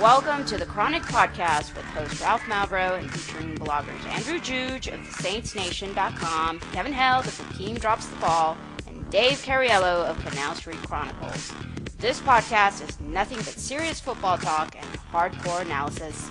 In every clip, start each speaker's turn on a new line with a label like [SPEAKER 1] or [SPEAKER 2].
[SPEAKER 1] Welcome to the Chronic Podcast with host Ralph Malbrough and featuring bloggers Andrew Juge of TheSaintsNation.com, Kevin Held of The Team Drops the Ball, and Dave Cariello of Canal Street Chronicles. This podcast is nothing but serious football talk and hardcore analysis.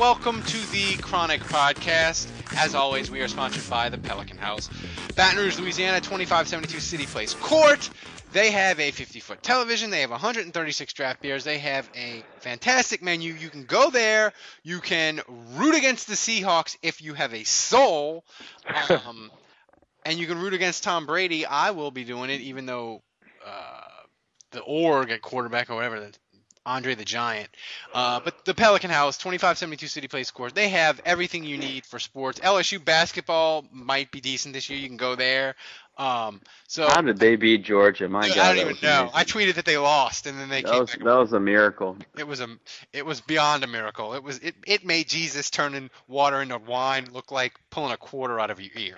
[SPEAKER 2] Welcome to the Chronic Podcast. As always, we are sponsored by the Pelican House. Baton Rouge, Louisiana, 2572 City Place Court. They have a 50 foot television. They have 136 draft beers. They have a fantastic menu. You can go there. You can root against the Seahawks if you have a soul. Um, and you can root against Tom Brady. I will be doing it, even though uh, the org at quarterback or whatever, Andre the Giant. Uh, but the Pelican House, 2572 City Place Court, they have everything you need for sports. LSU basketball might be decent this year. You can go there. Um, so
[SPEAKER 3] How did they beat Georgia? My
[SPEAKER 2] I
[SPEAKER 3] God,
[SPEAKER 2] don't even know.
[SPEAKER 3] amazing.
[SPEAKER 2] I tweeted that they lost, and then they
[SPEAKER 3] that
[SPEAKER 2] came
[SPEAKER 3] was,
[SPEAKER 2] back.
[SPEAKER 3] that was a miracle.
[SPEAKER 2] It was a, it was beyond a miracle. It was, it, it made Jesus turning water into wine look like pulling a quarter out of your ear.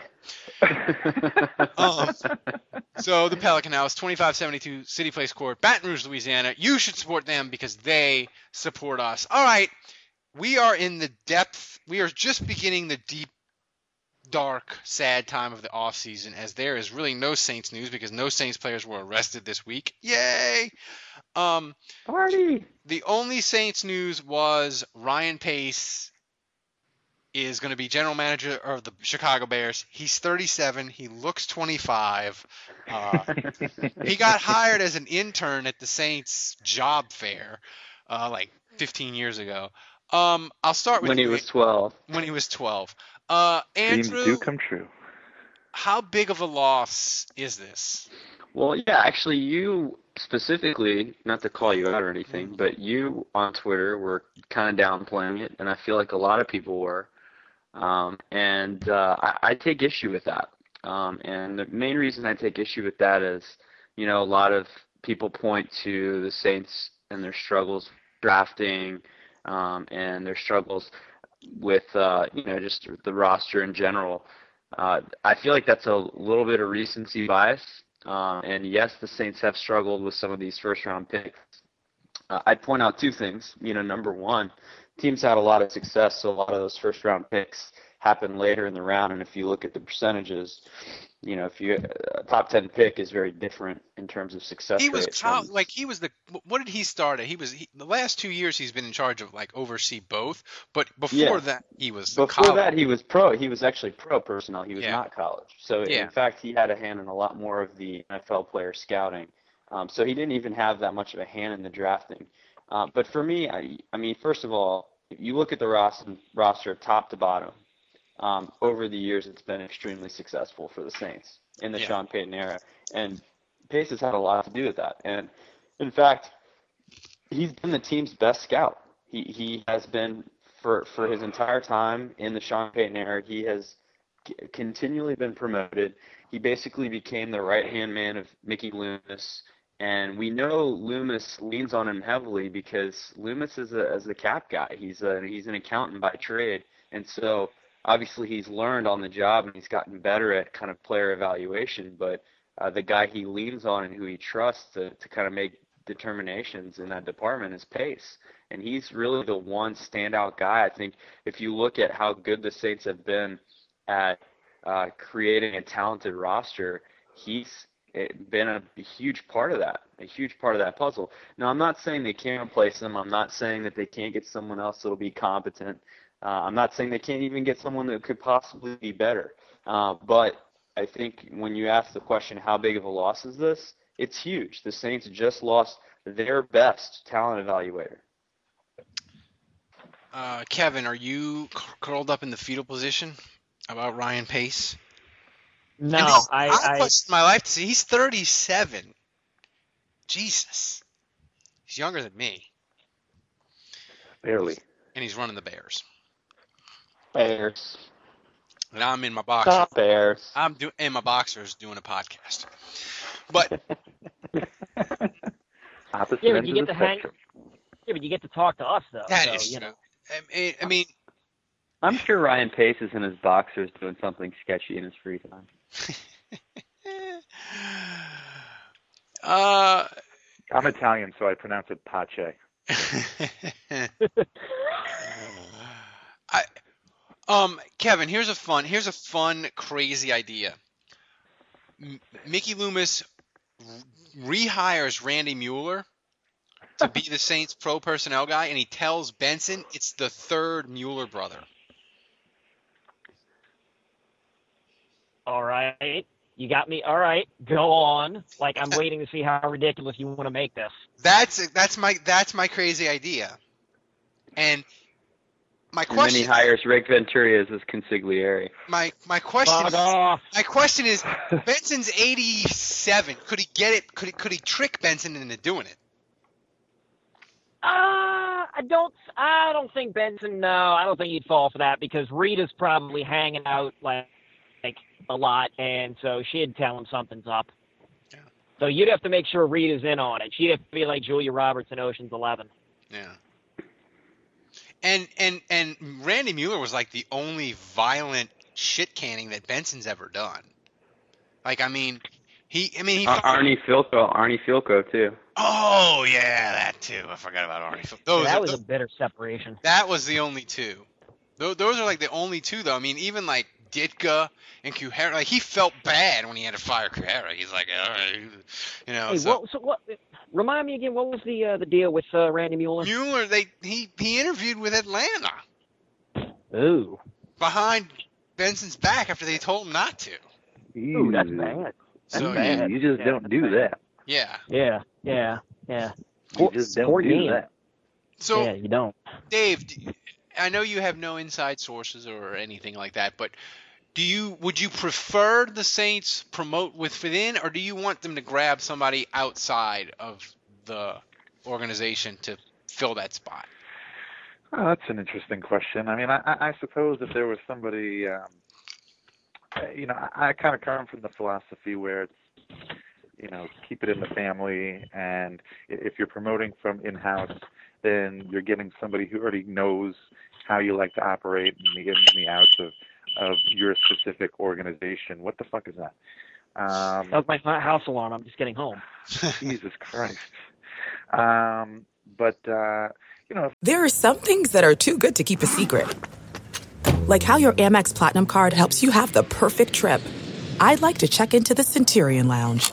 [SPEAKER 2] Um, so the Pelican House, 2572 City Place Court, Baton Rouge, Louisiana. You should support them because they support us. All right, we are in the depth. We are just beginning the deep, dark, sad time of the off season, as there is really no Saints news because no Saints players were arrested this week. Yay! Um,
[SPEAKER 3] Party.
[SPEAKER 2] the only Saints news was Ryan Pace is going to be general manager of the Chicago Bears. He's 37. He looks 25. Uh, he got hired as an intern at the Saints job fair uh, like 15 years ago. Um, I'll start with
[SPEAKER 3] when he
[SPEAKER 2] you,
[SPEAKER 3] was 12.
[SPEAKER 2] when he was 12. Uh,
[SPEAKER 4] Dreams
[SPEAKER 2] Andrew,
[SPEAKER 4] do come true.
[SPEAKER 2] how big of a loss is this?
[SPEAKER 3] Well, yeah, actually, you specifically, not to call you out or anything, but you on Twitter were kind of downplaying it, and I feel like a lot of people were. Um, and uh, I, I take issue with that. Um, and the main reason I take issue with that is, you know, a lot of people point to the Saints and their struggles drafting um, and their struggles with, uh, you know, just the roster in general. Uh, I feel like that's a little bit of recency bias. Um, and yes, the Saints have struggled with some of these first round picks. Uh, I'd point out two things. You know, number one, teams had a lot of success, so a lot of those first round picks happened later in the round. And if you look at the percentages, you know, if you a top ten pick is very different in terms of success
[SPEAKER 2] he was col- like he was the what did he start at? He was he, the last two years he's been in charge of like oversee both, but before
[SPEAKER 3] Yeah.
[SPEAKER 2] that he was
[SPEAKER 3] Before
[SPEAKER 2] college.
[SPEAKER 3] that, he was pro. He was actually pro personnel. He was
[SPEAKER 2] Yeah.
[SPEAKER 3] not college. So
[SPEAKER 2] Yeah.
[SPEAKER 3] in fact, he had a hand in a lot more of the NFL player scouting. Um, so he didn't even have that much of a hand in the drafting. Uh, but for me, I, I mean, first of all, if you look at the roster, roster top to bottom, um, over the years, it's been extremely successful for the Saints in the
[SPEAKER 2] Yeah.
[SPEAKER 3] Sean Payton era, and Pace has had a lot to do with that. And in fact, he's been the team's best scout. He he has been for for his entire time in the Sean Payton era. He has c- continually been promoted. He basically became the right hand man of Mickey Loomis, and we know Loomis leans on him heavily because Loomis is a as the cap guy. He's a he's an accountant by trade, and so obviously he's learned on the job and he's gotten better at kind of player evaluation. But uh, the guy he leans on and who he trusts to, to kind of make determinations in that department is Pace. And he's really the one standout guy. I think if you look at how good the Saints have been at uh, creating a talented roster, he's been a huge part of that, a huge part of that puzzle. Now, I'm not saying they can't replace him. I'm not saying that they can't get someone else that'll be competent. Uh, I'm not saying they can't even get someone that could possibly be better. Uh, but I think when you ask the question, how big of a loss is this? It's huge. The Saints just lost their best talent evaluator.
[SPEAKER 2] Uh, Kevin, are you curled up in the fetal position about Ryan Pace?
[SPEAKER 4] No,
[SPEAKER 2] this,
[SPEAKER 4] I,
[SPEAKER 2] I,
[SPEAKER 4] I
[SPEAKER 2] questioned my life to see he's 37. Jesus, he's younger than me,
[SPEAKER 5] Barely.
[SPEAKER 2] and he's running the Bears.
[SPEAKER 3] Bears.
[SPEAKER 2] And I'm in my boxers.
[SPEAKER 3] Stop Bears.
[SPEAKER 2] I'm doing in my boxers doing a podcast. But
[SPEAKER 5] Opposite
[SPEAKER 4] yeah, but you get
[SPEAKER 5] the
[SPEAKER 4] to hang. Yeah, but you get to talk to us though.
[SPEAKER 2] that
[SPEAKER 4] so,
[SPEAKER 2] is
[SPEAKER 4] you know.
[SPEAKER 2] I mean, I mean,
[SPEAKER 3] I'm sure Ryan Pace is in his boxers doing something sketchy in his free time.
[SPEAKER 2] uh,
[SPEAKER 5] I'm Italian, so I pronounce it pace.
[SPEAKER 2] I, um, Kevin, here's a fun, here's a fun, crazy idea. M- Mickey Loomis rehires Randy Mueller to be the Saints pro personnel guy, and he tells Benson it's the third Mueller brother.
[SPEAKER 4] All right, you got me. All right, go on. Like I'm waiting to see how ridiculous you want to make this.
[SPEAKER 2] That's that's my that's my crazy idea. And my
[SPEAKER 3] And then he
[SPEAKER 2] question,
[SPEAKER 3] hires Rick Venturi as his consigliere.
[SPEAKER 2] my my question,
[SPEAKER 4] Fuck off.
[SPEAKER 2] my question is, Benson's 87. Could he get it? Could he could he trick Benson into doing it?
[SPEAKER 4] Uh, I don't. I don't think Benson. No, I don't think he'd fall for that because Rita's probably hanging out like, like a lot, and so she'd tell him something's up.
[SPEAKER 2] Yeah.
[SPEAKER 4] So you'd have to make sure Rita's in on it. She'd have to be like Julia Roberts in Ocean's Eleven.
[SPEAKER 2] Yeah. And and and Randy Mueller was like the only violent shit canning that Benson's ever done. Like I mean, he I mean he.
[SPEAKER 3] Uh, Ar- Arnie Fielkow, Arnie Fielkow too.
[SPEAKER 2] Oh yeah, that too. I forgot about Arnie. Fil- Those
[SPEAKER 4] that
[SPEAKER 2] are-
[SPEAKER 4] was a bitter separation.
[SPEAKER 2] that was the only two. Those, those are like the only two though. I mean, even like Ditka and Kuharich, like he felt bad when he had to fire Kuharich. He's like, all right, you know.
[SPEAKER 4] Hey,
[SPEAKER 2] so
[SPEAKER 4] what? So what? Remind me again. What was the uh, the deal with uh, Randy Mueller?
[SPEAKER 2] Mueller, they he he interviewed with Atlanta
[SPEAKER 4] Ooh,
[SPEAKER 2] behind Benson's back after they told him not to.
[SPEAKER 4] ooh, that's
[SPEAKER 5] Ew.
[SPEAKER 4] bad.
[SPEAKER 2] So
[SPEAKER 5] Ew,
[SPEAKER 4] bad.
[SPEAKER 5] You just
[SPEAKER 4] Yeah,
[SPEAKER 5] don't do
[SPEAKER 4] bad.
[SPEAKER 5] that.
[SPEAKER 2] yeah.
[SPEAKER 4] Yeah, yeah, yeah.
[SPEAKER 5] You just don't do
[SPEAKER 4] game.
[SPEAKER 5] that.
[SPEAKER 2] So
[SPEAKER 4] yeah, you don't.
[SPEAKER 2] Dave, d- I know you have no inside sources or anything like that, but do you would you prefer the Saints promote with within, or do you want them to grab somebody outside of the organization to fill that spot?
[SPEAKER 5] Oh, that's an interesting question. I mean, I, I suppose if there was somebody, um, uh, you know, I, I kind of come from the philosophy where it's, you know, keep it in the family, and if you're promoting from in-house, then you're getting somebody who already knows how you like to operate and the ins and the outs of of your specific organization. What the fuck is that? Um,
[SPEAKER 4] That was my house alarm. I'm just getting home.
[SPEAKER 5] Jesus Christ. Um, but uh, you know,
[SPEAKER 6] There are some things that are too good to keep a secret. Like how your Amex Platinum card helps you have the perfect trip. I'd like to check into the Centurion Lounge.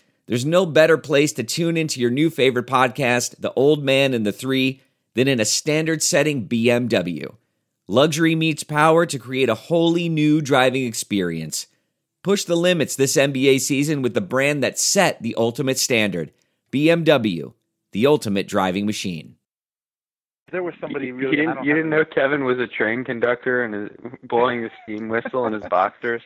[SPEAKER 7] there's no better place to tune into your new favorite podcast, The Old Man and the Three. than in a standard setting BMW. Luxury meets power to create a wholly new driving experience. Push the limits this NBA season with the brand that set the ultimate standard BMW, the ultimate driving machine.
[SPEAKER 5] There was somebody
[SPEAKER 3] You,
[SPEAKER 5] really. I
[SPEAKER 3] didn't, you didn't know Kevin was a train conductor and is blowing his steam whistle in his boxers?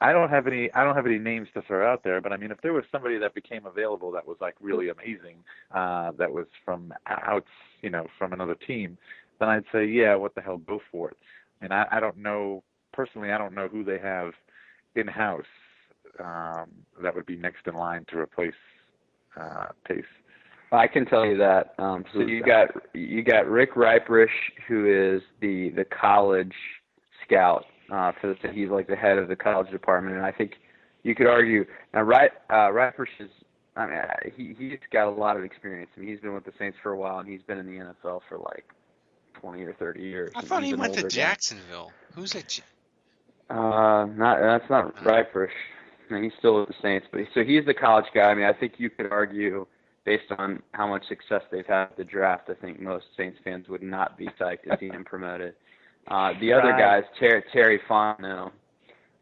[SPEAKER 5] I don't have any. I don't have any names to throw out there, but I mean, if there was somebody that became available that was like really amazing, uh, that was from outs, you know, from another team, then I'd say, yeah, what the hell, go for it. And I, I don't know personally. I don't know who they have in house um, that would be next in line to replace uh, Pace.
[SPEAKER 3] I can tell you that. Um, so you got you got Rick Reiprish, who is the the college scout uh, for the. He's like the head of the college department, and I think you could argue now. Right, uh, Reiprish is. I mean, uh, he he's got a lot of experience. I mean, he's been with the Saints for a while, and he's been in the NFL for like twenty or thirty years.
[SPEAKER 2] I thought
[SPEAKER 3] he's
[SPEAKER 2] he
[SPEAKER 3] an
[SPEAKER 2] went to
[SPEAKER 3] older guy.
[SPEAKER 2] Jacksonville. Who's at? J-
[SPEAKER 3] Uh, not that's not Reiprish. No, he's still with the Saints, but so he's the college guy. I mean, I think you could argue, based on how much success they've had at the draft, I think most Saints fans would not be psyched to see him promoted. Uh, the other
[SPEAKER 5] Right.
[SPEAKER 3] guy is Ter- Terry Fontenot,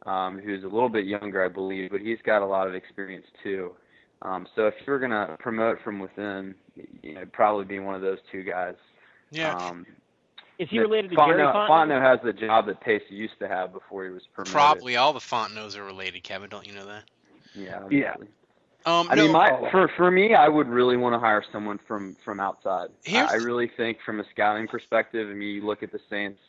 [SPEAKER 3] um, who's a little bit younger, I believe, but he's got a lot of experience too. Um, so if you were gonna promote from within, you know, it'd probably be one of those two guys.
[SPEAKER 2] Yeah.
[SPEAKER 3] Um,
[SPEAKER 4] Is he related to Jerry
[SPEAKER 3] Fontenot,
[SPEAKER 4] Fontenot?
[SPEAKER 3] Fontenot has the job that Pace used to have before he was promoted.
[SPEAKER 2] Probably all the Fontenot's are related, Kevin. Don't you know that?
[SPEAKER 3] Yeah.
[SPEAKER 5] Yeah.
[SPEAKER 2] Um,
[SPEAKER 3] I
[SPEAKER 2] no,
[SPEAKER 3] mean, my for for me, I would really want to hire someone from from outside. I, I really think, from a scouting perspective, I mean, you look at the Saints.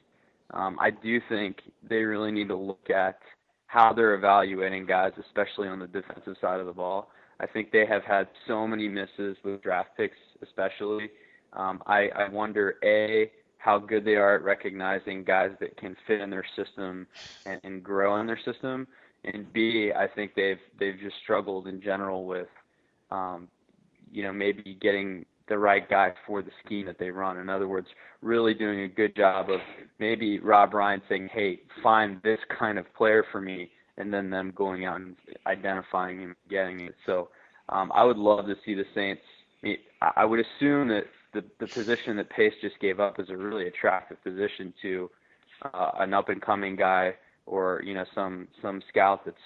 [SPEAKER 3] Um, I do think they really need to look at how they're evaluating guys, especially on the defensive side of the ball. I think they have had so many misses with draft picks, especially. Um, I, I wonder a how good they are at recognizing guys that can fit in their system and, and grow in their system, and B, I think they've they've just struggled in general with, um, you know, maybe getting the right guy for the scheme that they run. In other words, really doing a good job of maybe Rob Ryan saying, "Hey, find this kind of player for me," and then them going out and identifying and getting it. So um, I would love to see the Saints. I would assume that the the position that Pace just gave up is a really attractive position to uh, an up and coming guy or you know some some scout that's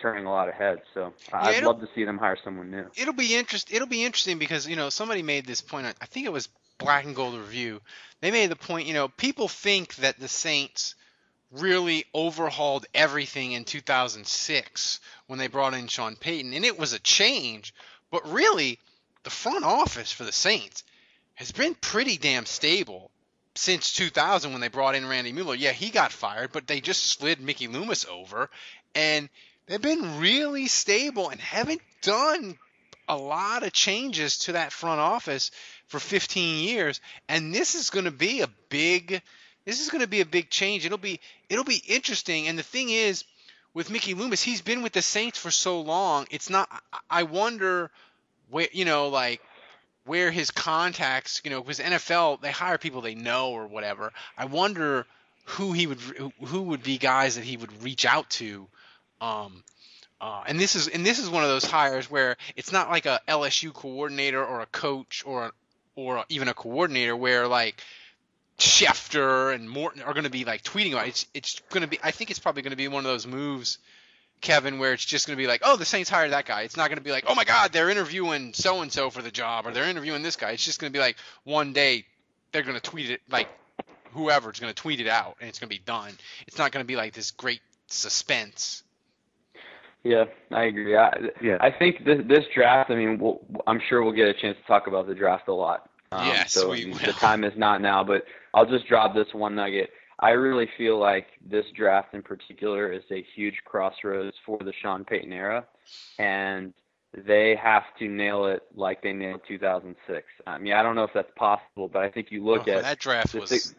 [SPEAKER 3] turning a lot of heads. So I'd love to see them hire someone new.
[SPEAKER 2] it'll be interest. It'll be interesting because you know somebody made this point. I think it was Black and Gold Review. They made the point. You know, people think that the Saints really overhauled everything in 2006 when they brought in Sean Payton, and it was a change. But really, the front office for the Saints has been pretty damn stable since 2000 when they brought in Randy Mueller. Yeah, he got fired, but they just slid Mickey Loomis over, and they've been really stable and haven't done a lot of changes to that front office for 15 years. And this is going to be a big, this is going to be a big change. It'll be, it'll be interesting. And the thing is, with Mickey Loomis, he's been with the Saints for so long. It's not. I- wonder where, you know, like where his contacts, you know, because NFL they hire people they know or whatever. I wonder who he would who- would be guys that he would reach out to. Um, uh, and this is and this is one of those hires where it's not like a LSU coordinator or a coach or or even a coordinator where like Schefter and Morton are going to be like tweeting about it. It's it's going to be I think it's probably going to be one of those moves Kevin, where it's just going to be like, oh, the Saints hired that guy. It's not going to be like, oh my God, they're interviewing so and so for the job, or they're interviewing this guy. It's just going to be like one day they're going to tweet it, like whoever's going to tweet it out, and it's going to be done. It's not going to be like this great suspense.
[SPEAKER 3] Yeah, I agree. I,
[SPEAKER 5] Yeah.
[SPEAKER 3] I think this, this draft. I mean, we'll, I'm sure we'll get a chance to talk about the draft a lot. Um,
[SPEAKER 2] Yes,
[SPEAKER 3] so
[SPEAKER 2] we will.
[SPEAKER 3] the time is not now, but I'll just drop this one nugget. I really feel like this draft in particular is a huge crossroads for the Sean Payton era, and they have to nail it like they nailed 2006. I mean, I don't know if that's possible, but I think you look
[SPEAKER 2] Oh,
[SPEAKER 3] at
[SPEAKER 2] that draft was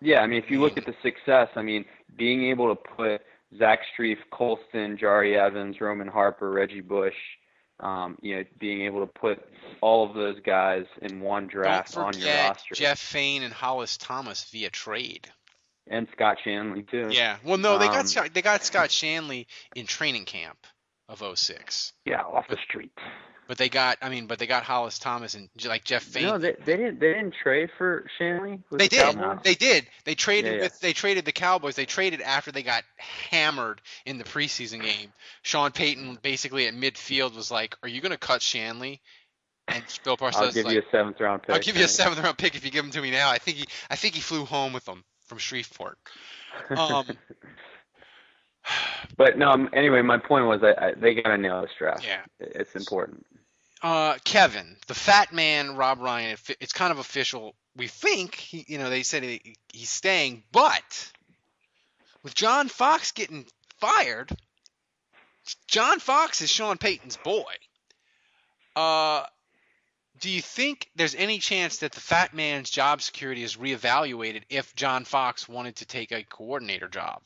[SPEAKER 3] yeah, I mean, if you look at the success, I mean, being able to put Zach Strief, Colston, Jahri Evans, Roman Harper, Reggie Bush, um, you know, being able to put all of those guys in one draft on your roster,
[SPEAKER 2] Jeff Faine and Hollis Thomas via trade.
[SPEAKER 3] And Scott Shanle too.
[SPEAKER 2] Yeah. Well, no, they got
[SPEAKER 3] Um,
[SPEAKER 2] Scott, they got Scott Shanle in training camp of 06.
[SPEAKER 5] Yeah, off the street.
[SPEAKER 2] But they got, I mean, but they got Hollis Thomas and like Jeff Faine.
[SPEAKER 3] No, they they didn't they didn't trade for Shanle.
[SPEAKER 2] They
[SPEAKER 3] the
[SPEAKER 2] did.
[SPEAKER 3] Cowboys?
[SPEAKER 2] They did. They traded
[SPEAKER 3] Yeah, yeah.
[SPEAKER 2] with. They traded the Cowboys. They traded after they got hammered in the preseason game. Sean Payton basically at midfield was like, "Are you going to cut Shanle?" And Bill Parcells
[SPEAKER 3] I'll give
[SPEAKER 2] like,
[SPEAKER 3] you a seventh round pick.
[SPEAKER 2] "I'll give you a seventh round pick if you give him to me now." I think he. I think he flew home with them from Shreveport. Um,
[SPEAKER 3] But no. um, Anyway, my point was, I, I, they gotta nail this draft.
[SPEAKER 2] Yeah.
[SPEAKER 3] It's important.
[SPEAKER 2] uh, Kevin, the fat man, Rob Ryan. It's kind of official. We think he, you know, they said he, he's staying, but with John Fox getting fired, John Fox is Sean Payton's boy. Uh, do you think there's any chance that the fat man's job security is reevaluated if John Fox wanted to take a coordinator job?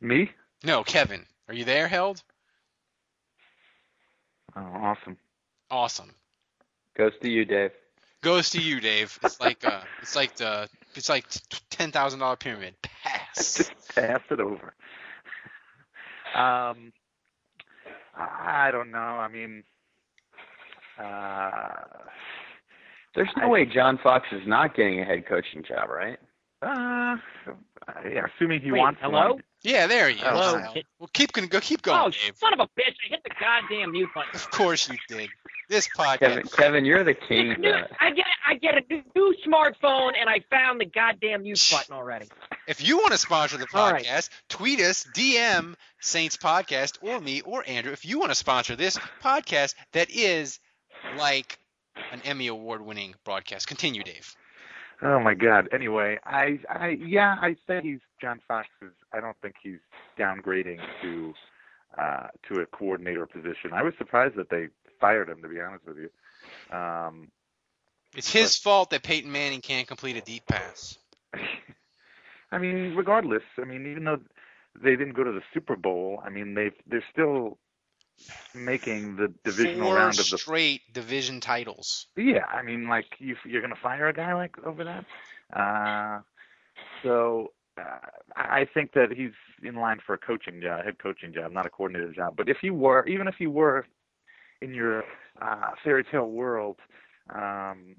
[SPEAKER 5] Me?
[SPEAKER 2] No, Kevin, are you there, Held?
[SPEAKER 5] Oh, awesome.
[SPEAKER 2] Awesome.
[SPEAKER 3] Goes to you, Dave.
[SPEAKER 2] Goes to you, Dave. It's like uh, it's like the it's like ten thousand dollar pyramid. Pass.
[SPEAKER 5] Just pass it over. Um, I don't know. I mean, uh,
[SPEAKER 3] There's no way John Fox is not getting a head coaching job, right?
[SPEAKER 5] uh, yeah, assuming he
[SPEAKER 4] Wait,
[SPEAKER 5] wants
[SPEAKER 4] hello?
[SPEAKER 5] one.
[SPEAKER 2] Yeah, there you is.
[SPEAKER 4] Hello?
[SPEAKER 2] Now. Well, keep going. Go. Keep going,
[SPEAKER 4] Oh,
[SPEAKER 2] Dave.
[SPEAKER 4] son of a bitch! I hit the goddamn mute button.
[SPEAKER 2] Of course you did. This podcast.
[SPEAKER 3] Kevin, Kevin, you're the king.
[SPEAKER 4] New-
[SPEAKER 3] uh,
[SPEAKER 4] I get I get a new, new smartphone and I found the goddamn mute button already.
[SPEAKER 2] If you want to sponsor the
[SPEAKER 4] All right.
[SPEAKER 2] podcast, tweet us, DM Saints Podcast, or me or Andrew. If you want to sponsor this podcast that is like an Emmy award winning broadcast. Continue, Dave.
[SPEAKER 5] Oh my God. Anyway, I, I, yeah, I say he's John Fox is. I don't think he's downgrading to, uh, to a coordinator position. I was surprised that they fired him. To be honest with you. Um,
[SPEAKER 2] It's his fault that Peyton Manning can't complete a deep pass.
[SPEAKER 5] I mean, regardless, I mean, even though they didn't go to the Super Bowl, I mean, they've they're still making the divisional
[SPEAKER 2] Four
[SPEAKER 5] round of the.
[SPEAKER 2] straight division titles.
[SPEAKER 5] Yeah, I mean, like you, you're gonna fire a guy like over that. Uh, so uh, I I think that he's in line for a coaching job, head coaching job, not a coordinator job. But if you were, even if you were in your uh, fairy tale world, um,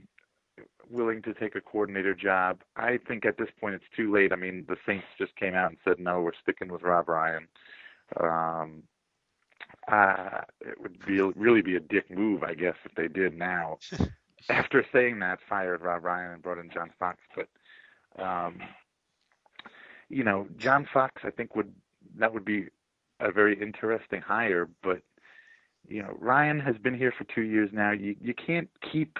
[SPEAKER 5] willing to take a coordinator job, I think at this point it's too late. I mean, the Saints just came out and said no, we're sticking with Rob Ryan. Um, uh, it would be really be a dick move, I guess, if they did now. After saying that, fired Rob Ryan and brought in John Fox. But, um, you know, John Fox, I think would that would be a very interesting hire. But, you know, Ryan has been here for two years now. You you can't keep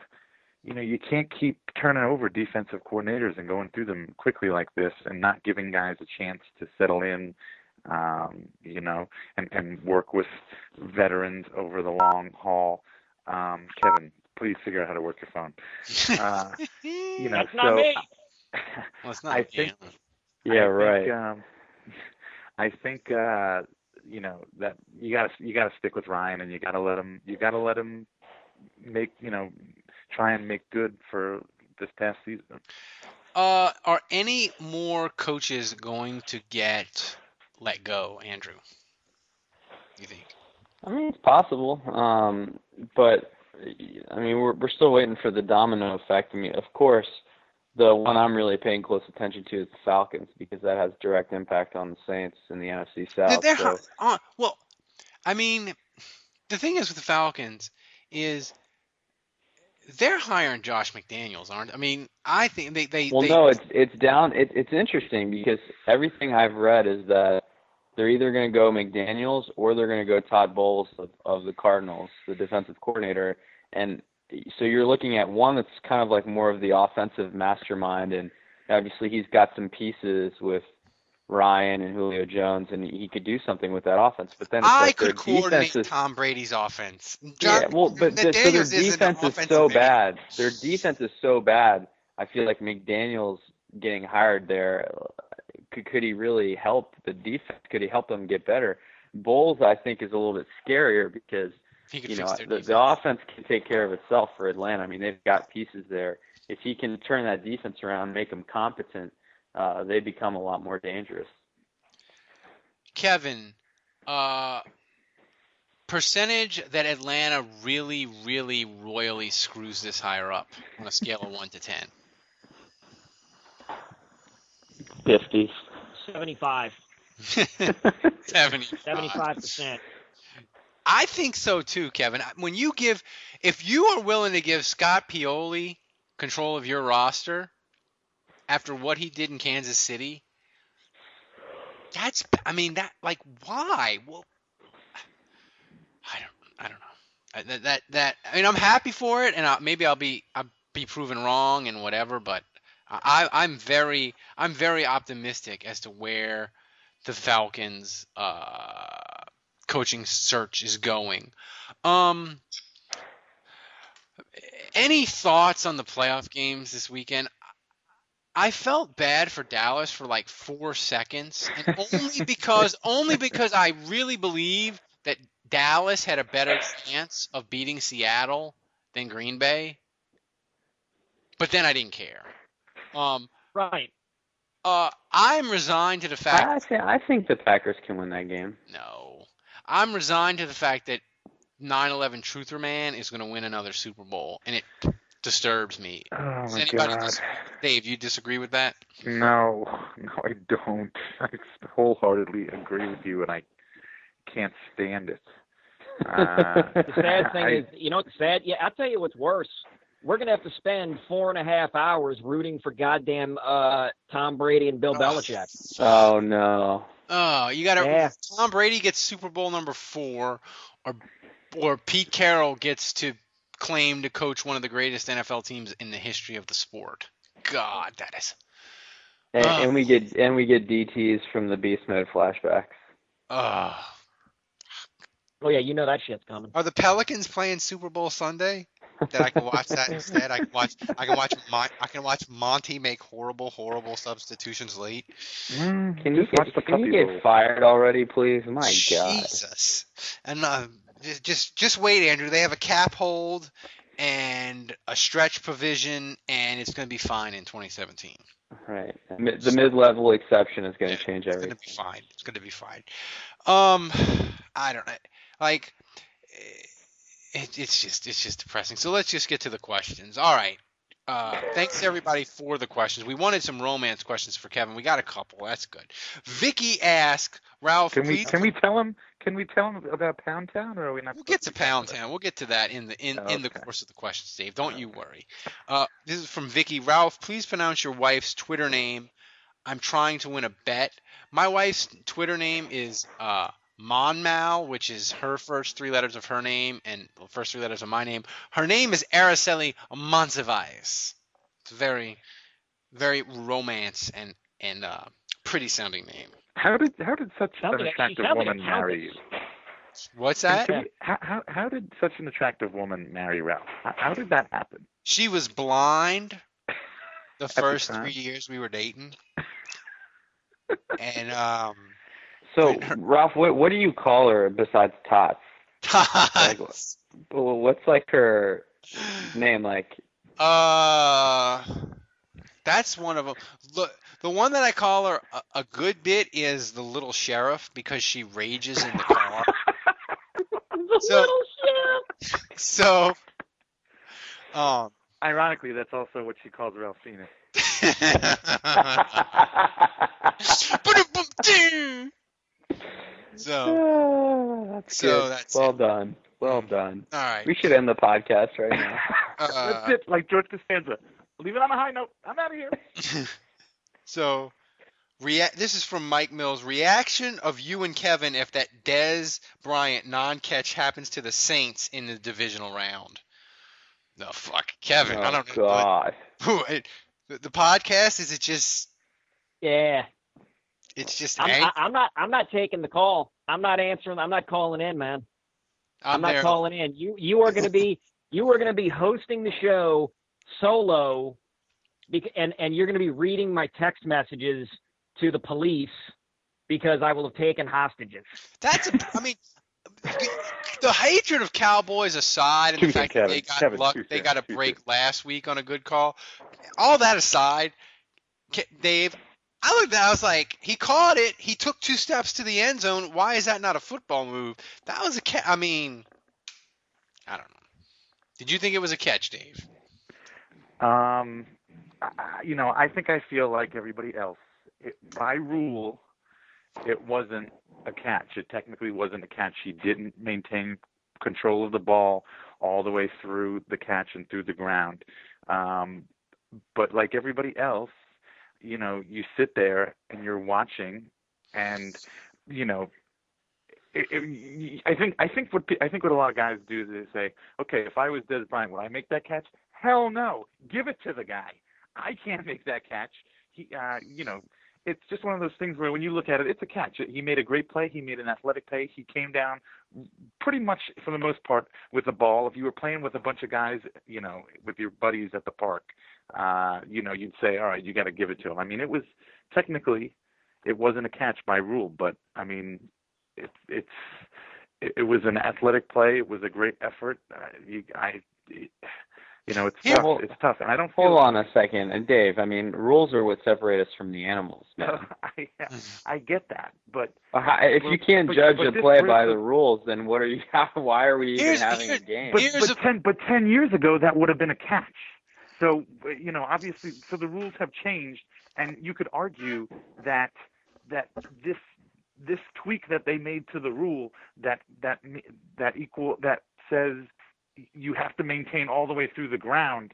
[SPEAKER 5] you know, you can't keep turning over defensive coordinators and going through them quickly like this and not giving guys a chance to settle in, um, you know, and, and work with veterans over the long haul. Um, Kevin, please figure out how to work your phone. Uh, you know,
[SPEAKER 4] That's not
[SPEAKER 5] so
[SPEAKER 4] me.
[SPEAKER 2] Well, it's not
[SPEAKER 5] I
[SPEAKER 2] a
[SPEAKER 5] think.
[SPEAKER 3] Yeah,
[SPEAKER 5] I
[SPEAKER 3] right.
[SPEAKER 5] Think, um, I think uh, you know that you got to you got to stick with Ryan, and you got to let him you got to let him make you know try and make good for this past season.
[SPEAKER 2] Uh, are any more coaches going to get let go, Andrew? You think?
[SPEAKER 3] I mean, it's possible, um, but I mean, we're we're still waiting for the domino effect. I mean, of course, the one I'm really paying close attention to is the Falcons because that has direct impact on the Saints in the NFC South.
[SPEAKER 2] They're
[SPEAKER 3] so,
[SPEAKER 2] hi- uh, well, I mean, the thing is with the Falcons is they're hiring Josh McDaniels, aren't? I mean, I think they they.
[SPEAKER 3] well,
[SPEAKER 2] they,
[SPEAKER 3] no, it's it's down. It, it's interesting because everything I've read is that they're either going to go McDaniel's or they're going to go Todd Bowles of, of the Cardinals, the defensive coordinator. And so you're looking at one that's kind of like more of the offensive mastermind, and obviously he's got some pieces with Ryan and Julio Jones, and he could do something with that offense. But then it's
[SPEAKER 2] I
[SPEAKER 3] like
[SPEAKER 2] could coordinate
[SPEAKER 3] is
[SPEAKER 2] Tom Brady's offense.
[SPEAKER 3] yeah, well, but the, so their defense is so
[SPEAKER 2] man.
[SPEAKER 3] bad. Their defense is so bad. I feel like McDaniel's getting hired there. Could, could he really help the defense? Could he help them get better? Bowles, I think, is a little bit scarier because you know the, the offense can take care of itself for Atlanta. I mean, they've got pieces there. If he can turn that defense around, make them competent, uh, they become a lot more dangerous.
[SPEAKER 2] Kevin, uh, percentage that Atlanta really, really royally screws this higher up on a scale of one to ten.
[SPEAKER 3] Fifty.
[SPEAKER 4] 75.
[SPEAKER 2] Seventy.
[SPEAKER 4] 75%.
[SPEAKER 2] I think so too, Kevin. When you give, if you are willing to give Scott Pioli control of your roster after what he did in Kansas City, that's, I mean, that, like, why? Well, I don't, I don't know. That, that, that I mean, I'm happy for it, and I, maybe I'll be, I'll be proven wrong and whatever, but I, I'm very, I'm very optimistic as to where the Falcons, uh, coaching search is going. Um, any thoughts on the playoff games this weekend? I felt bad for Dallas for like four seconds, and only because only because I really believe that Dallas had a better chance of beating Seattle than Green Bay. But then I didn't care. Um,
[SPEAKER 4] right.
[SPEAKER 2] Uh, I'm resigned to the fact.
[SPEAKER 3] I think I think the Packers can win that game.
[SPEAKER 2] No. I'm resigned to the fact that 9/11 Truther Man is going to win another Super Bowl, and it disturbs me.
[SPEAKER 5] Oh
[SPEAKER 2] Does
[SPEAKER 5] my
[SPEAKER 2] anybody
[SPEAKER 5] god.
[SPEAKER 2] dis- Dave, you disagree with that?
[SPEAKER 5] No, no, I don't. I wholeheartedly agree with you, and I can't stand it. Uh,
[SPEAKER 4] The sad thing
[SPEAKER 5] I-
[SPEAKER 4] is, you know what's sad? Yeah, I'll tell you what's worse. We're gonna have to spend four and a half hours rooting for goddamn uh, Tom Brady and Bill Belichick.
[SPEAKER 3] Oh no.
[SPEAKER 2] Oh, you got to.
[SPEAKER 4] Yeah.
[SPEAKER 2] Tom Brady gets Super Bowl number four, or or Pete Carroll gets to claim to coach one of the greatest NFL teams in the history of the sport. God, that is.
[SPEAKER 3] And,
[SPEAKER 2] Ugh.
[SPEAKER 3] and we get and we get DTS from the Beast Mode flashbacks.
[SPEAKER 2] Uh,
[SPEAKER 4] Oh yeah, you know that shit's coming.
[SPEAKER 2] are the Pelicans playing Super Bowl Sunday? That I can watch that instead. I can watch. I can watch. Mon- I can watch Monty make horrible, horrible substitutions late.
[SPEAKER 5] Mm,
[SPEAKER 3] Can you
[SPEAKER 5] just watch the
[SPEAKER 3] get, can you get fired already, please? My God.
[SPEAKER 2] Jesus. And uh, just, just just wait, Andrew. They have a cap hold and a stretch provision, and it's going to be fine in 2017.
[SPEAKER 3] Right. Mi- The mid-level exception is going to change everything.
[SPEAKER 2] It's going to be fine. It's going to be fine. Um, I don't know. Like, it, it's just it's just depressing. So let's just get to the questions. All right. Uh, thanks everybody for the questions. We wanted some romance questions for Kevin. We got a couple. That's good. Vicky asked Ralph.
[SPEAKER 5] Can we can we tell him can we tell him about Pound Town or are we not?
[SPEAKER 2] We'll get to Pound Town. We'll get to that in the in, in the course of the questions, Dave. Don't you worry. Uh, this is from Vicky. Ralph, please pronounce your wife's Twitter name. I'm trying to win a bet. My wife's Twitter name is uh, Monmal, which is her first three letters of her name and the first three letters of my name. Her name is Araceli Monsivais. It's a very, very romance and and uh, pretty sounding name.
[SPEAKER 5] How did how did such
[SPEAKER 4] Sounds
[SPEAKER 5] an
[SPEAKER 4] like- she
[SPEAKER 5] attractive
[SPEAKER 4] sounds like a
[SPEAKER 5] woman marry you?
[SPEAKER 2] What's that?
[SPEAKER 5] can we- how, how how did such an attractive woman marry Ralph? How, how did that happen?
[SPEAKER 2] She was blind the
[SPEAKER 5] the
[SPEAKER 2] first
[SPEAKER 5] time?
[SPEAKER 2] three years we were dating. and um
[SPEAKER 3] So, Ralph, what what do you call her besides Tots?
[SPEAKER 2] Tots.
[SPEAKER 3] well, what's like her name? Like,
[SPEAKER 2] uh that's one of them. Look, the one that I call her a, a good bit is the little sheriff because she rages in the car. The so, little sheriff. so um
[SPEAKER 5] Ironically, that's also what she calls Ralphina.
[SPEAKER 2] so
[SPEAKER 3] Oh, that's
[SPEAKER 2] So
[SPEAKER 3] good.
[SPEAKER 2] that's
[SPEAKER 3] well done. Well done.
[SPEAKER 2] all right.
[SPEAKER 3] We should end the podcast right now.
[SPEAKER 2] Uh,
[SPEAKER 5] that's it, like George Costanza. Leave it on a high note. I'm out of here.
[SPEAKER 2] So, rea- this is from Mike Mills. Reaction of you and Kevin if that Dez Bryant non-catch happens to the Saints in the divisional round. No, fuck, Kevin. I
[SPEAKER 3] oh
[SPEAKER 2] don't know.
[SPEAKER 3] God.
[SPEAKER 2] Who- it- The, the podcast is it just?
[SPEAKER 4] Yeah.
[SPEAKER 2] It's just.
[SPEAKER 4] I'm,
[SPEAKER 2] ang-
[SPEAKER 4] I, I'm not. I'm not taking the call. I'm not answering. I'm not calling in, man. I'm,
[SPEAKER 2] I'm
[SPEAKER 4] not
[SPEAKER 2] there.
[SPEAKER 4] calling in. You you are going to be you are going to be hosting the show solo, bec- and and you're going to be reading my text messages to the police because I will have taken hostages.
[SPEAKER 2] That's. A, I mean. The hatred of Cowboys aside, and
[SPEAKER 5] Too
[SPEAKER 2] the
[SPEAKER 5] soon,
[SPEAKER 2] fact that they got
[SPEAKER 5] Kevin,
[SPEAKER 2] luck,
[SPEAKER 5] too
[SPEAKER 2] they got a
[SPEAKER 5] too
[SPEAKER 2] break last week on a good call. All that aside, Dave, I looked at. I was like, he caught it. He took two steps to the end zone. Why is that not a football move? That was a catch. I mean, I don't know. Did you think it was a catch, Dave?
[SPEAKER 5] Um, you know, I think I feel like everybody else. It, by rule, it wasn't a catch. It technically wasn't a catch. He didn't maintain control of the ball all the way through the catch and through the ground. Um, but like everybody else, you know, you sit there and you're watching, and you know, it, it, I think I think what I think what a lot of guys do is they say, okay, if I was Dez Bryant, would I make that catch? Hell no, give it to the guy. I can't make that catch. He, uh, you know, it's just one of those things where when you look at it, it's a catch. He made a great play. He made an athletic play. He came down pretty much for the most part with the ball. If you were playing with a bunch of guys, you know, with your buddies at the park, uh, you know, you'd say, all right, you got to give it to him. I mean, it was technically, it wasn't a catch by rule, but I mean, it, it's, it, it was an athletic play. It was a great effort. Uh, you, I, you know, it's
[SPEAKER 3] Yeah,
[SPEAKER 5] tough.
[SPEAKER 3] well,
[SPEAKER 5] it's tough, and I don't feel
[SPEAKER 3] Hold on a second, and Dave. I mean, rules are what separate us from the animals, man.
[SPEAKER 5] I mm-hmm. I get that, but uh,
[SPEAKER 3] How- If you can't
[SPEAKER 5] but-
[SPEAKER 3] judge
[SPEAKER 5] but
[SPEAKER 3] a play by
[SPEAKER 5] the-
[SPEAKER 3] the rules, then what are you? Why are we even
[SPEAKER 2] Here's-
[SPEAKER 3] having
[SPEAKER 2] here-
[SPEAKER 3] a game?
[SPEAKER 5] But, but
[SPEAKER 2] a-
[SPEAKER 5] ten but ten years ago that would have been a catch. So you know, obviously, so the rules have changed, and you could argue that that this this tweak that they made to the rule that that that equal that says you have to maintain all the way through the ground.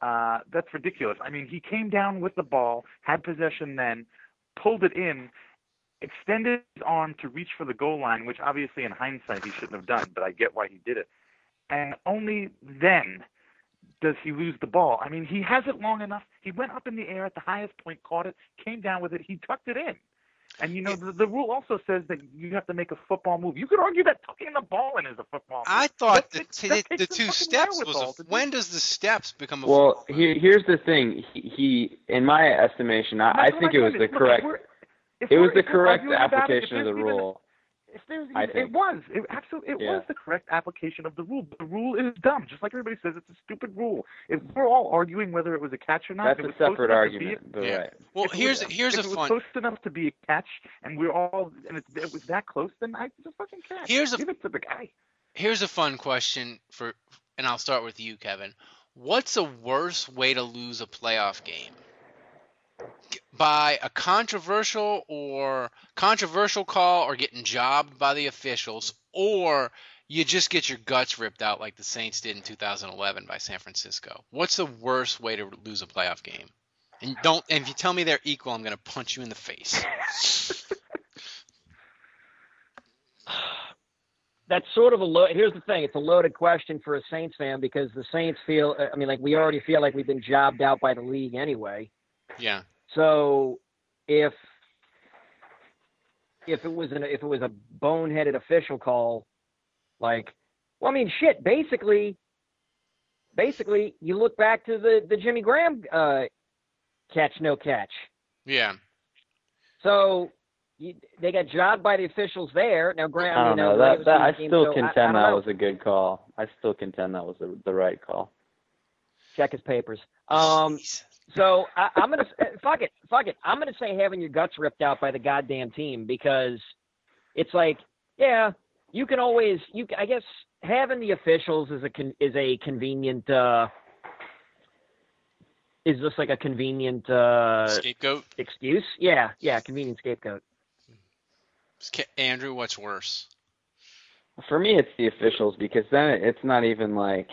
[SPEAKER 5] Uh, that's ridiculous. I mean, he came down with the ball, had possession, then pulled it in, extended his arm to reach for the goal line, which obviously in hindsight he shouldn't have done, but I get why he did it. And only then does he lose the ball. I mean, he has it long enough. He went up in the air at the highest point, caught it, came down with it, he tucked it in. And you know, the, the rule also says that you have to make a football move. You could argue that tucking the ball in is a football move.
[SPEAKER 2] I thought the,
[SPEAKER 5] That-
[SPEAKER 2] t-
[SPEAKER 5] that
[SPEAKER 2] the,
[SPEAKER 5] takes
[SPEAKER 2] two steps was
[SPEAKER 5] wherewithal
[SPEAKER 2] a, when does the steps become a
[SPEAKER 3] Well,
[SPEAKER 2] football
[SPEAKER 3] he, here's the thing. He, he, in my estimation, I, I think it was the.
[SPEAKER 5] Look,
[SPEAKER 3] correct. It was the correct
[SPEAKER 5] arguing about it, if
[SPEAKER 3] application of the rule.
[SPEAKER 5] If there's
[SPEAKER 3] I think.
[SPEAKER 5] it was. It absolutely it
[SPEAKER 3] Yeah.
[SPEAKER 5] was the correct application of the rule. But the rule is dumb. Just like everybody says, it's a stupid rule. If we're all arguing whether it was a catch or not,
[SPEAKER 3] That's
[SPEAKER 5] it
[SPEAKER 3] a
[SPEAKER 5] was close
[SPEAKER 3] separate
[SPEAKER 5] enough be
[SPEAKER 3] argument, but
[SPEAKER 2] Yeah.
[SPEAKER 3] right.
[SPEAKER 2] Well,
[SPEAKER 5] if it
[SPEAKER 2] here's
[SPEAKER 5] was,
[SPEAKER 2] here's
[SPEAKER 5] if
[SPEAKER 2] a
[SPEAKER 5] it was close enough to be a catch, and we're all and it, it was that close, then I it's a fucking catch.
[SPEAKER 2] Here's a-
[SPEAKER 5] give it to the guy.
[SPEAKER 2] here's a fun question for, and I'll start with you, Kevin. What's a worse way to lose a playoff game? By a controversial or controversial call, or getting jobbed by the officials, or you just get your guts ripped out like the Saints did in 2011 by San Francisco. What's the worst way to lose a playoff game? And don't. And if you tell me they're equal, I'm gonna punch you in the face.
[SPEAKER 4] that's sort of a low. Here's the thing: it's a loaded question for a Saints fan because the Saints feel. I mean, like we already feel like we've been jobbed out by the league anyway.
[SPEAKER 2] Yeah.
[SPEAKER 4] So if if it was an if it was a boneheaded official call, like, well, I mean, shit. Basically, basically, you look back to the the Jimmy Graham uh, catch no catch.
[SPEAKER 2] Yeah.
[SPEAKER 4] So you, they got jobbed by the officials there. Now, Graham,
[SPEAKER 3] I don't
[SPEAKER 4] you know,
[SPEAKER 3] know. That, that I
[SPEAKER 4] season game,
[SPEAKER 3] still
[SPEAKER 4] so I- I
[SPEAKER 3] contend that was a good call. I still contend that was the, the right call.
[SPEAKER 4] check his papers. Um, so I, I'm gonna uh, fuck it, fuck it. I'm gonna say having your guts ripped out by the goddamn team because it's like, yeah, you can always, you I guess having the officials is a con, is a convenient. uh is this like a convenient uh
[SPEAKER 2] Scapegoat.
[SPEAKER 4] excuse? Yeah, yeah, convenient scapegoat.
[SPEAKER 2] Andrew, what's worse?
[SPEAKER 3] For me, it's the officials because then it's not even like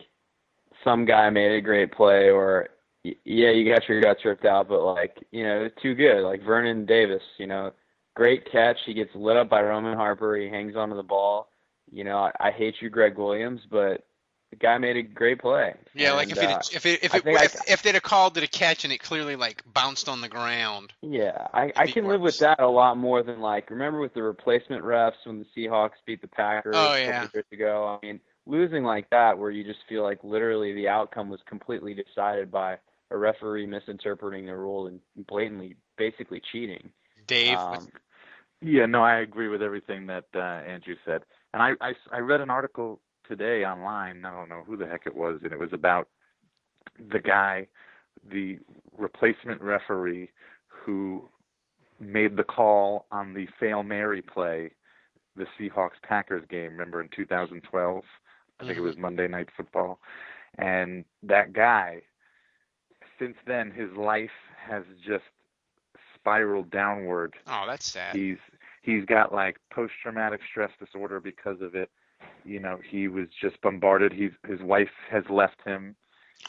[SPEAKER 3] some guy made a great play or y- yeah, you got your guts ripped out, but like you know, it's too good. Like Vernon Davis, you know, great catch. He gets lit up by Roman Harper. He hangs onto the ball. You know, I, I hate you, Gregg Williams, but the guy made a great play.
[SPEAKER 2] Yeah, like if
[SPEAKER 3] And,
[SPEAKER 2] it
[SPEAKER 3] uh,
[SPEAKER 2] if it if it
[SPEAKER 3] think I-
[SPEAKER 2] if, if they'd have called it a catch and it clearly like bounced on the ground.
[SPEAKER 3] Yeah, I, I can live with that a lot more than like remember with the replacement refs when the Seahawks beat the Packers
[SPEAKER 2] Oh,
[SPEAKER 3] a
[SPEAKER 2] yeah.
[SPEAKER 3] years ago. I mean, losing like that where you just feel like literally the outcome was completely decided by a referee misinterpreting the rule and blatantly basically cheating.
[SPEAKER 2] Dave,
[SPEAKER 3] Um,
[SPEAKER 5] Yeah, no, I agree with everything that uh, Andrew said. And I, I, I read an article today online. I don't know who the heck it was, and it was about the guy, the replacement referee, who made the call on the fail Mary play, the Seahawks Packers game. Remember in 2012? I think it was Monday Night Football, and that guy. Since then, his life has just spiraled downward.
[SPEAKER 2] Oh, that's sad.
[SPEAKER 5] He's he's got like post traumatic stress disorder because of it. You know, he was just bombarded. He's his wife has left him.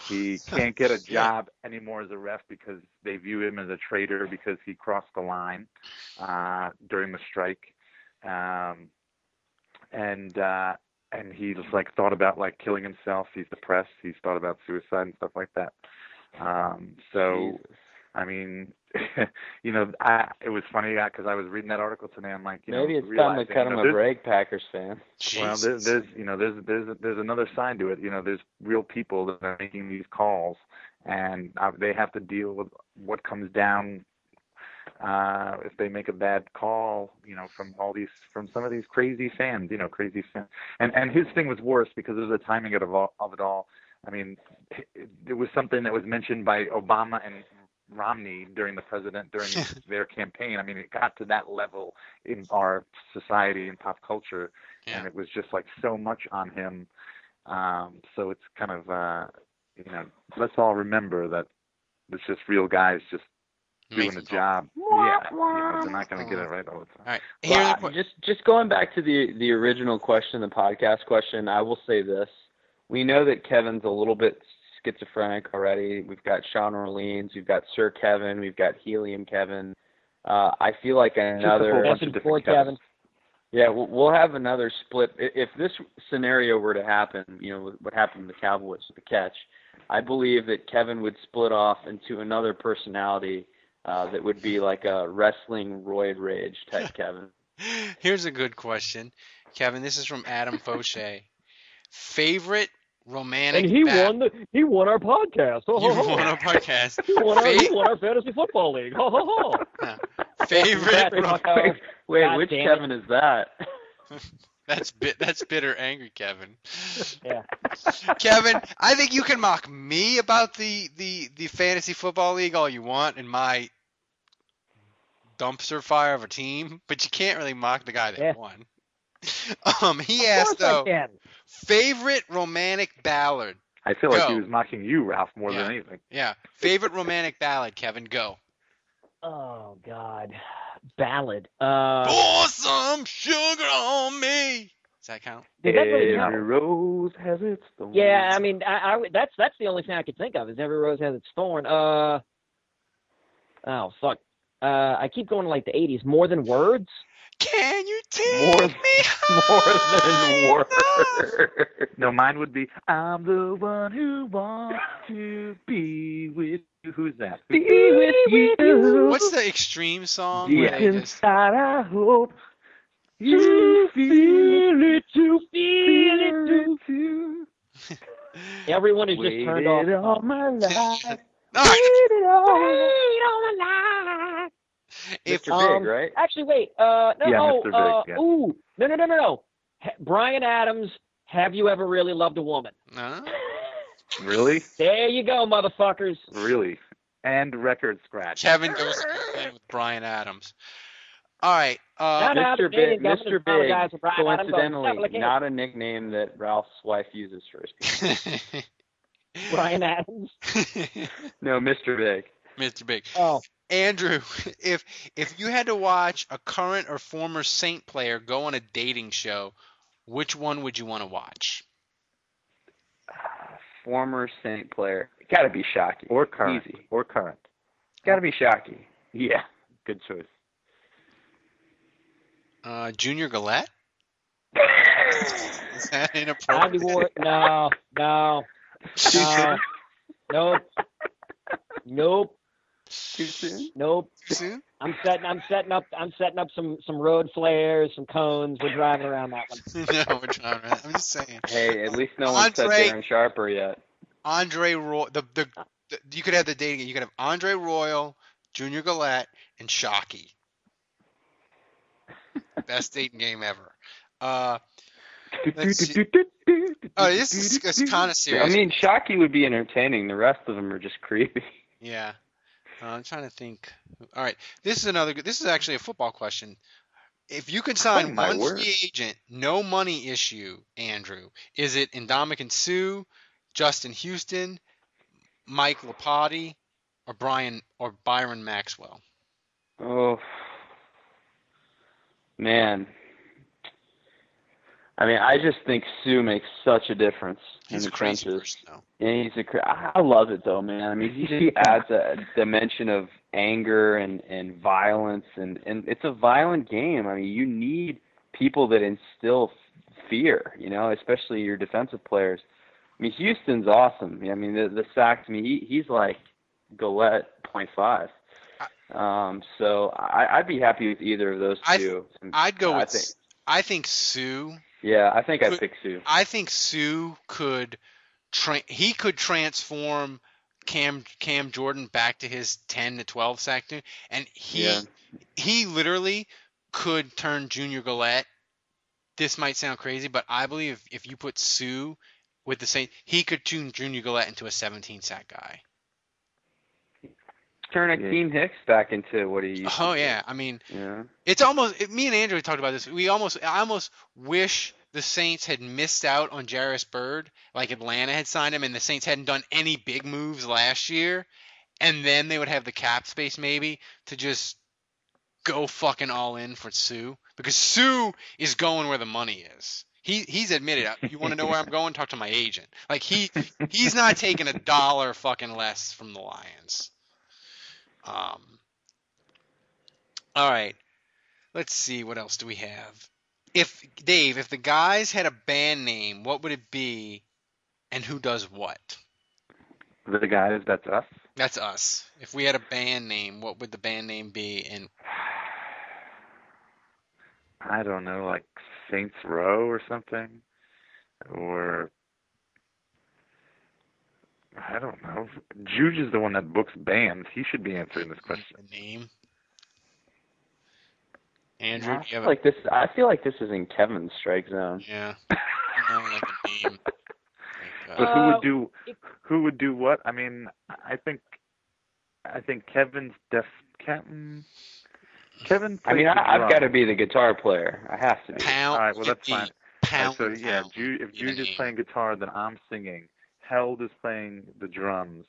[SPEAKER 5] He can't get a job anymore as a ref because they view him as a traitor because he crossed the line uh, during the strike. Um, and uh, and he's like thought about like killing himself. He's depressed. He's thought about suicide and stuff like that. Um, so, I mean, you know, I it was funny because I was reading that article today. I'm like, you know,
[SPEAKER 3] Maybe
[SPEAKER 5] know,
[SPEAKER 3] it's time to
[SPEAKER 5] realizing,
[SPEAKER 3] cut
[SPEAKER 5] you
[SPEAKER 3] him
[SPEAKER 5] know,
[SPEAKER 3] a break, Packers fan.
[SPEAKER 5] well, there's, there's you know there's there's there's another side to it. You know, there's real people that are making these calls, and uh, they have to deal with what comes down uh if they make a bad call. You know, from all these from some of these crazy fans. You know, crazy fans. And and his thing was worse because of the timing of all. Of it all. I mean, it, it was something that was mentioned by Obama and Romney during the president during their campaign. I mean, it got to that level in our society and pop culture, and it was just like so much on him. Um, so it's kind of uh, you know, let's all remember that it's just real guys just doing the job. Yeah, you know, they're not going to get it right all the time.
[SPEAKER 2] All right.
[SPEAKER 3] Well, I- just just going back to the the original question, the podcast question, I will say this: we know that Kevin's a little bit schizophrenic already. We've got Sean Orleans, we've got Sir Kevin, we've got Helium Kevin. Uh, I feel like another
[SPEAKER 4] different Kevin.
[SPEAKER 3] Yeah, we'll, we'll have another split. If this scenario were to happen, you know, what happened to the Cowboys with the catch, I believe that Kevin would split off into another personality uh, that would be like a wrestling roid rage type Kevin.
[SPEAKER 2] Here's a good question, Kevin. This is from Adam Fauché. Favorite romantic
[SPEAKER 4] And he
[SPEAKER 2] ba-
[SPEAKER 4] won the he won our podcast. Ho, ho,
[SPEAKER 2] You
[SPEAKER 4] ho.
[SPEAKER 2] won our podcast.
[SPEAKER 4] He won our, he won our fantasy football league. Ho, ho, ho.
[SPEAKER 2] favorite ro-
[SPEAKER 3] Wait, wait
[SPEAKER 4] God
[SPEAKER 3] which. Kevin is that?
[SPEAKER 2] That's bit. That's bitter, angry Kevin.
[SPEAKER 4] Yeah.
[SPEAKER 2] Kevin, I think you can mock me about the the the fantasy football league all you want and my dumpster fire of a team, but you can't really mock the guy that
[SPEAKER 4] Yeah.
[SPEAKER 2] won. Um, he
[SPEAKER 4] Of
[SPEAKER 2] asked though, favorite romantic ballad.
[SPEAKER 5] I feel like he was mocking you, Ralph, more
[SPEAKER 2] Yeah.
[SPEAKER 5] than anything.
[SPEAKER 2] Yeah, favorite romantic ballad. Kevin, go.
[SPEAKER 4] Oh God, ballad. Uh,
[SPEAKER 2] Pour some sugar on me. Does that count?
[SPEAKER 4] Did that really
[SPEAKER 3] Every
[SPEAKER 4] count?
[SPEAKER 3] rose has its thorn.
[SPEAKER 4] yeah, I mean, I, I, that's that's the only thing I could think of. Is every rose has its thorn. Uh, oh fuck. Uh, I keep going to like the '80s. More than words.
[SPEAKER 2] Can you take
[SPEAKER 3] More,
[SPEAKER 2] me
[SPEAKER 3] more than words.
[SPEAKER 5] No, mine would be I'm the one who wants to be with you. Who's that?
[SPEAKER 4] Be with you.
[SPEAKER 2] What's the extreme song?
[SPEAKER 3] Yeah.
[SPEAKER 2] where just-
[SPEAKER 5] Inside, I hope you feel it too. Feel it too.
[SPEAKER 4] Everyone is just turned off.
[SPEAKER 5] All my life.
[SPEAKER 2] All right.
[SPEAKER 5] Waited all my life.
[SPEAKER 2] If
[SPEAKER 3] Mr.
[SPEAKER 4] Um,
[SPEAKER 3] Big, right?
[SPEAKER 4] Actually, wait. Uh, no,
[SPEAKER 5] Yeah,
[SPEAKER 4] no.
[SPEAKER 5] Mr. Big,
[SPEAKER 4] uh,
[SPEAKER 5] yeah.
[SPEAKER 4] Ooh, no, no, no, no, no. Ha- Bryan Adams. Have you ever really loved a woman?
[SPEAKER 2] no,
[SPEAKER 5] Really?
[SPEAKER 4] There you go, motherfuckers.
[SPEAKER 5] Really? And record scratch.
[SPEAKER 2] Kevin goes in with Bryan Adams. All right. Uh,
[SPEAKER 4] No, no,
[SPEAKER 3] Mr. Big,
[SPEAKER 4] didn't
[SPEAKER 3] Mr. Big,
[SPEAKER 4] for Bryan Adams on
[SPEAKER 3] coincidentally, not a nickname that Ralph's wife uses for his people.
[SPEAKER 4] Bryan Adams.
[SPEAKER 3] No, Mr. Big.
[SPEAKER 2] Mr. Big.
[SPEAKER 4] Oh,
[SPEAKER 2] Andrew, if if you had to watch a current or former Saint player go on a dating show, which one would you want to watch?
[SPEAKER 3] Former Saint player. Got to be Shockey.
[SPEAKER 5] Or current.
[SPEAKER 3] Easy.
[SPEAKER 5] Or current.
[SPEAKER 3] Got to be Shockey.
[SPEAKER 5] Yeah. Good choice.
[SPEAKER 2] Uh, Junior Galette? Is that
[SPEAKER 4] Andy
[SPEAKER 2] inappropriate?
[SPEAKER 4] Ward. No, no, no, nope, nope,
[SPEAKER 3] Too soon?
[SPEAKER 4] nope.
[SPEAKER 2] Too soon?
[SPEAKER 4] I'm setting. I'm setting up. I'm setting up some some road flares, some cones. We're driving around that one.
[SPEAKER 2] no, we're trying. to- I'm just saying.
[SPEAKER 3] Hey, at least no one said
[SPEAKER 2] Andre-
[SPEAKER 3] Darren Sharper yet.
[SPEAKER 2] Andre Roy. The, the the you could have the dating. You could have Andre Royal, Junior Galette, and Shockey. Best dating game ever. Uh, let's see. Oh, this is kind of serious.
[SPEAKER 3] I mean, Shockey would be entertaining. The rest of them are just creepy.
[SPEAKER 2] Yeah. Uh, I'm trying to think. All right, this is another. good- This is actually a football question. If you could sign
[SPEAKER 3] Oh,
[SPEAKER 2] one
[SPEAKER 3] word.
[SPEAKER 2] free agent, no money issue, Andrew, is it Ndamukong Suh, Justin Houston, Mike Iupati, or Brian or Byron Maxwell?
[SPEAKER 3] Oh, man. I mean, I just think Suh makes such a difference
[SPEAKER 2] He's
[SPEAKER 3] in
[SPEAKER 2] a
[SPEAKER 3] the trenches.
[SPEAKER 2] person.
[SPEAKER 3] Yeah, he's a. cra- I I love it though, man. I mean, he just adds a dimension of anger and and violence, and and it's a violent game. I mean, you need people that instill fear. You know, especially your defensive players. I mean, Houston's awesome. I mean, the the sack to me, he he's like Gillette point five. Um, so I, I'd be happy with either of those
[SPEAKER 2] I
[SPEAKER 3] two.
[SPEAKER 2] I'd go
[SPEAKER 3] I
[SPEAKER 2] with.
[SPEAKER 3] think,
[SPEAKER 2] I think Suh.
[SPEAKER 3] Yeah, I think I'd pick Suh.
[SPEAKER 2] I think Suh could. Tra- he could transform Cam Cam Jordan back to his 10 to 12 sack dude, and he
[SPEAKER 3] Yeah.
[SPEAKER 2] he literally could turn Junior Galette. This might sound crazy, but I believe if, if you put Suh with the same, he could tune Junior Galette into a 17 sack guy.
[SPEAKER 3] Turn
[SPEAKER 5] Yeah.
[SPEAKER 3] Akiem Hicks back into what he used
[SPEAKER 2] Oh
[SPEAKER 3] to be.
[SPEAKER 2] yeah, I mean
[SPEAKER 3] Yeah.
[SPEAKER 2] it's almost it, me and Andrew talked about this. We almost I almost wish the Saints had missed out on Jairus Byrd, like Atlanta had signed him, and the Saints hadn't done any big moves last year, and then they would have the cap space maybe to just go fucking all in for Suh because Suh is going where the money is. He he's admitted. "Uh, You want to know where I'm going? Talk to my agent. Like he he's not taking a dollar fucking less from the Lions. Um. All right. Let's see what else do we have. If Dave, if the guys had a band name, what would it be, and who does what?
[SPEAKER 5] The guys, that's us.
[SPEAKER 2] That's us. If we had a band name, what would the band name be? And
[SPEAKER 5] I don't know, like Saints Row or something, or I don't know. Juge is the one that books bands. He should be answering this question.
[SPEAKER 2] the name. Andrew,
[SPEAKER 3] I
[SPEAKER 2] do you
[SPEAKER 3] feel
[SPEAKER 2] have a,
[SPEAKER 3] like this. I feel like this is in Kevin's strike zone.
[SPEAKER 2] yeah, you like a name.
[SPEAKER 5] But
[SPEAKER 2] uh,
[SPEAKER 5] who would do who would do what? I mean, I think I think Kevin's def Captain Kevin.
[SPEAKER 3] I mean, I, I've got to be the guitar player. I have to be.
[SPEAKER 2] pound.
[SPEAKER 5] All right, well that's fine.
[SPEAKER 2] Pound.
[SPEAKER 5] All right, so yeah,
[SPEAKER 2] pound
[SPEAKER 5] Ju- if
[SPEAKER 2] would be the
[SPEAKER 5] Jude is playing guitar, then I'm singing. Held is playing the drums.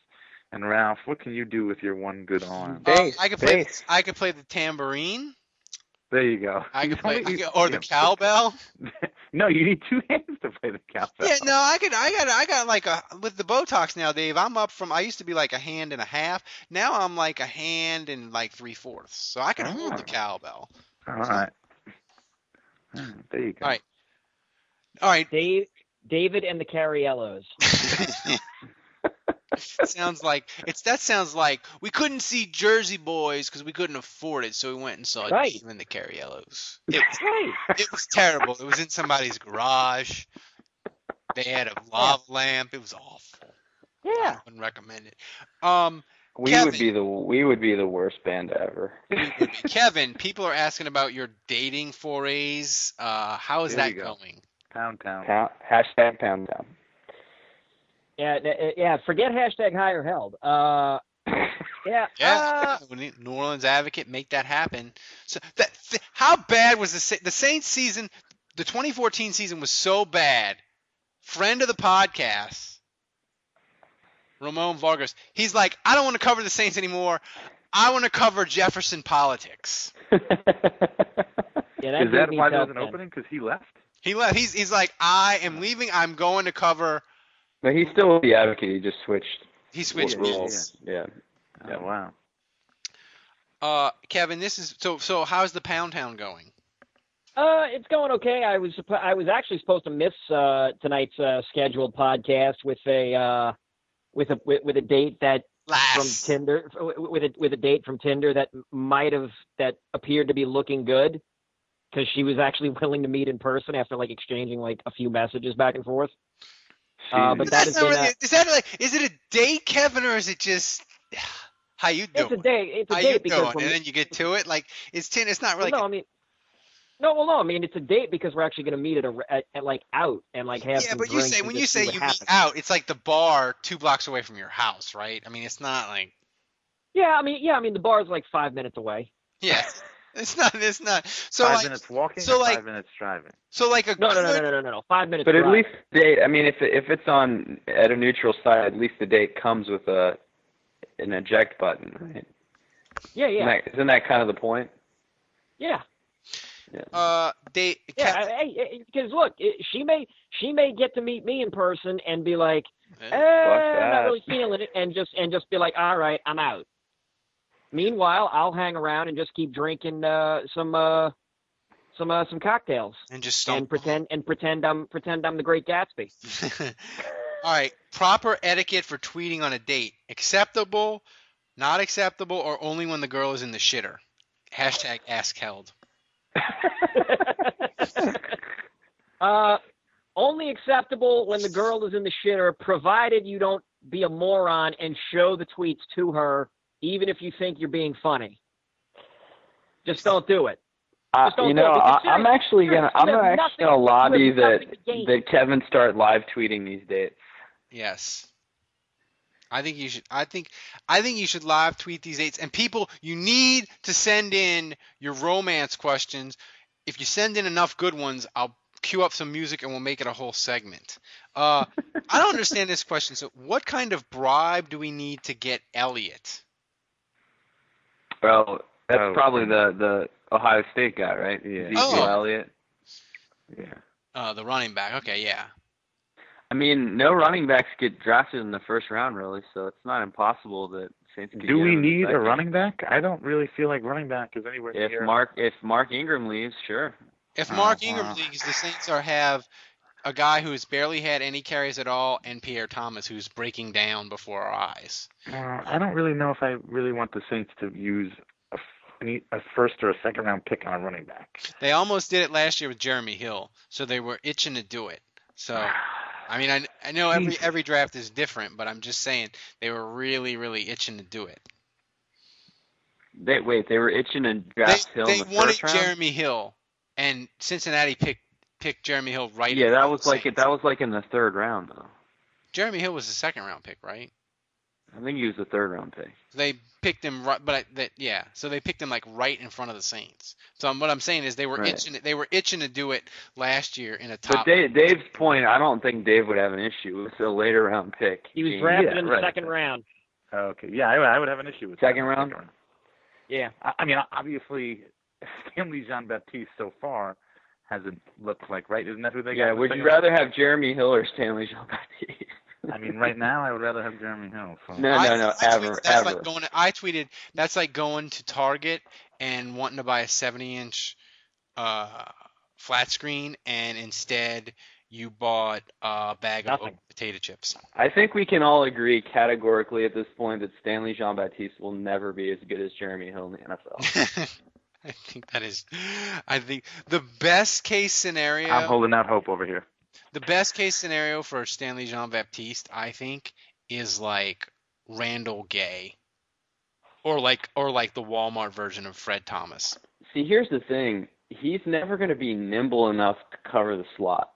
[SPEAKER 5] And Ralph, what can you do with your one good arm?
[SPEAKER 2] Uh, I could play.
[SPEAKER 3] bass.
[SPEAKER 2] I could play the tambourine.
[SPEAKER 5] There you go.
[SPEAKER 2] I could play, I could- or the cowbell.
[SPEAKER 5] no, you need two hands to play the cowbell.
[SPEAKER 2] Yeah, no, I could. I got. I got like a with the Botox now, Dave. I'm up from. I used to be like a hand and a half. Now I'm like a hand and like three fourths. So I can hold the
[SPEAKER 5] Oh.
[SPEAKER 2] cowbell.
[SPEAKER 5] All right. Hmm, There you go.
[SPEAKER 2] All right. All right.
[SPEAKER 4] Dave, David and the Cariellos.
[SPEAKER 2] sounds like it's that sounds like we couldn't see Jersey Boys because we couldn't afford it, so we went and saw
[SPEAKER 4] Right.
[SPEAKER 2] Dave and the Cariellos. It was,
[SPEAKER 4] Right.
[SPEAKER 2] it was terrible. It was in somebody's garage. They had a lava lamp. It was awful.
[SPEAKER 4] Yeah.
[SPEAKER 2] I wouldn't recommend it. Um,
[SPEAKER 3] We
[SPEAKER 2] Kevin.
[SPEAKER 3] would be the we would be the worst band ever.
[SPEAKER 2] Kevin, people are asking about your dating forays. Uh, how is
[SPEAKER 5] There
[SPEAKER 2] that going?
[SPEAKER 5] Pound town.
[SPEAKER 3] Pound, hashtag pound town.
[SPEAKER 4] Yeah, yeah. Forget hashtag higher held. Uh, yeah.
[SPEAKER 2] Yeah,
[SPEAKER 4] uh,
[SPEAKER 2] New Orleans Advocate make that happen. So that th- how bad was the Sa- the Saints season? The 2014 season was so bad. Friend of the podcast, Ramon Vargas, he's like, I don't want to cover the Saints anymore. I want to cover Jefferson politics.
[SPEAKER 4] yeah, that
[SPEAKER 5] Is that why
[SPEAKER 4] tough
[SPEAKER 5] there's an
[SPEAKER 4] then.
[SPEAKER 5] opening? Because he left?
[SPEAKER 2] He left. He's he's like, I am leaving. I'm going to cover.
[SPEAKER 3] No, he's still the advocate. He just switched.
[SPEAKER 2] He switched
[SPEAKER 3] roles.
[SPEAKER 2] roles.
[SPEAKER 3] Yeah.
[SPEAKER 5] Oh, wow.
[SPEAKER 2] Uh, Kevin, this is so. So how's the Pound Town going?
[SPEAKER 4] Uh, it's going okay. I was I was actually supposed to miss uh, tonight's uh, scheduled podcast with a uh, with a with, with a date that from Tinder with a with a date from Tinder that might have that appeared to be looking good because she was actually willing to meet in person after like exchanging like a few messages back and forth. Uh, but
[SPEAKER 5] Jeez.
[SPEAKER 4] that
[SPEAKER 2] That's not really,
[SPEAKER 4] a,
[SPEAKER 2] is that like is it a date, Kevin, or is it just how you doing?
[SPEAKER 4] it's a date. It's a
[SPEAKER 2] how
[SPEAKER 4] date
[SPEAKER 2] you
[SPEAKER 4] because
[SPEAKER 2] doing? And then you get to it. Like it's ten. It's not
[SPEAKER 4] well,
[SPEAKER 2] really.
[SPEAKER 4] no, I mean. No, well, no. I mean, it's a date because we're actually going to meet at a at, at like out and like have
[SPEAKER 2] yeah,
[SPEAKER 4] some
[SPEAKER 2] but you say when you say you
[SPEAKER 4] happens.
[SPEAKER 2] meet out, it's like the bar two blocks away from your house, right? I mean, it's not like
[SPEAKER 4] Yeah, I mean, yeah, I mean, the bar is like five minutes away.
[SPEAKER 2] Yeah. It's not. It's not. So
[SPEAKER 5] five
[SPEAKER 2] like.
[SPEAKER 5] minutes walking,
[SPEAKER 2] so,
[SPEAKER 5] or
[SPEAKER 2] like-
[SPEAKER 5] five minutes driving.
[SPEAKER 2] So like a
[SPEAKER 4] No, no, no, no, no, no, no. Five minutes. Driving.
[SPEAKER 3] But at
[SPEAKER 4] drive.
[SPEAKER 3] least date. I mean, if if it's on at a neutral side, at least the date comes with a an eject button, right?
[SPEAKER 4] Yeah,
[SPEAKER 3] Isn't
[SPEAKER 4] yeah,
[SPEAKER 3] that, isn't that kind of the point?
[SPEAKER 4] yeah.
[SPEAKER 2] Uh, date.
[SPEAKER 4] Yeah, because look, it, she may she may get to meet me in person and be like, eh, I'm not really feeling it, and just and just be like, all right, I'm out. Meanwhile, I'll hang around and just keep drinking uh, some uh, some uh, some cocktails
[SPEAKER 2] and just
[SPEAKER 4] and pretend and pretend I'm pretend I'm the Great Gatsby.
[SPEAKER 2] All right. Proper etiquette for tweeting on a date. Acceptable, not acceptable, or only when the girl is in the shitter. Hashtag ask held.
[SPEAKER 4] Uh, only acceptable when the girl is in the shitter, provided you don't be a moron and show the tweets to her, even if you think you're being funny. Just don't do it.
[SPEAKER 3] Uh,
[SPEAKER 4] Just don't
[SPEAKER 3] you
[SPEAKER 4] do
[SPEAKER 3] know,
[SPEAKER 4] because
[SPEAKER 3] I, I'm actually gonna I'm gonna actually gonna lobby that
[SPEAKER 4] to
[SPEAKER 3] that Kevin start live tweeting these dates.
[SPEAKER 2] Yes. I think you should. I think. I think you should live tweet these dates. And people, you need to send in your romance questions. If you send in enough good ones, I'll cue up some music and we'll make it a whole segment. Uh, I don't understand this question. So, what kind of bribe do we need to get Elliott?
[SPEAKER 3] Well, that's
[SPEAKER 5] Oh.
[SPEAKER 3] probably the the Ohio State guy, right?
[SPEAKER 5] Yeah.
[SPEAKER 3] Ezekiel
[SPEAKER 2] Oh.
[SPEAKER 3] Elliott. Yeah.
[SPEAKER 2] Uh, the running back. Okay, yeah.
[SPEAKER 3] I mean, no running backs get drafted in the first round, really, so it's not impossible that Saints could
[SPEAKER 5] Do
[SPEAKER 3] get
[SPEAKER 5] we
[SPEAKER 3] him in the
[SPEAKER 5] need a running back? I don't really feel like running back is anywhere
[SPEAKER 3] If
[SPEAKER 5] near.
[SPEAKER 3] Mark if Mark Ingram leaves, sure.
[SPEAKER 2] If
[SPEAKER 5] Oh,
[SPEAKER 2] Mark Ingram
[SPEAKER 5] wow.
[SPEAKER 2] leaves, the Saints are have a guy who's barely had any carries at all, and Pierre Thomas, who's breaking down before our eyes.
[SPEAKER 5] Uh, I don't really know if I really want the Saints to use a, f- any- a first or a second round pick on a running back.
[SPEAKER 2] They almost did it last year with Jeremy Hill, so they were itching to do it. So, I mean, I, I know every every draft is different, but I'm just saying they were really, really itching to do it.
[SPEAKER 3] They wait, they were itching to draft
[SPEAKER 2] they
[SPEAKER 3] Hill
[SPEAKER 2] they
[SPEAKER 3] in the
[SPEAKER 2] wanted
[SPEAKER 3] first round.
[SPEAKER 2] Jeremy Hill, and Cincinnati picked picked Jeremy Hill right.
[SPEAKER 3] yeah, that was
[SPEAKER 2] the
[SPEAKER 3] like
[SPEAKER 2] Saints.
[SPEAKER 3] that was like in the third round though.
[SPEAKER 2] Jeremy Hill was the second round pick, right?
[SPEAKER 3] I think he was the third round pick.
[SPEAKER 2] They picked him right, but I, that yeah. So they picked him like right in front of the Saints. So I'm- what I'm saying is they were
[SPEAKER 3] Right.
[SPEAKER 2] itching. They were itching to do it last year in a
[SPEAKER 3] But
[SPEAKER 2] top.
[SPEAKER 3] Dave, Dave's point, I don't think Dave would have an issue. It's a later round pick.
[SPEAKER 4] He was
[SPEAKER 3] Gene.
[SPEAKER 4] drafted
[SPEAKER 5] Yeah,
[SPEAKER 4] in the
[SPEAKER 5] right.
[SPEAKER 4] second round.
[SPEAKER 5] Okay, yeah, I, I would have an issue with
[SPEAKER 3] Second
[SPEAKER 5] that.
[SPEAKER 3] round?
[SPEAKER 4] Yeah.
[SPEAKER 5] I, I mean, obviously, Stanley Jean Baptiste so far hasn't looked like right. Isn't that who they got?
[SPEAKER 3] Yeah, would you
[SPEAKER 5] second
[SPEAKER 3] rather have Jeremy Hill or Stanley Jean Baptiste?
[SPEAKER 5] I mean, right now, I would rather have Jeremy Hill. So.
[SPEAKER 3] No, no, no,
[SPEAKER 2] I
[SPEAKER 3] ever,
[SPEAKER 2] tweeted, that's
[SPEAKER 3] ever.
[SPEAKER 2] like going. To, I tweeted that's like going to Target and wanting to buy a 70 inch uh, flat screen, and instead you bought a bag of potato chips.
[SPEAKER 3] I think we can all agree categorically at this point that Stanley Jean Baptiste will never be as good as Jeremy Hill in the NFL.
[SPEAKER 2] I think that is. I think the best case scenario.
[SPEAKER 5] I'm holding out hope over here.
[SPEAKER 2] The best case scenario for Stanley Jean Baptiste, I think, is like Randall Gay, or like or like the Walmart version of Fred Thomas.
[SPEAKER 3] See, here's the thing. He's never going to be nimble enough to cover the slot.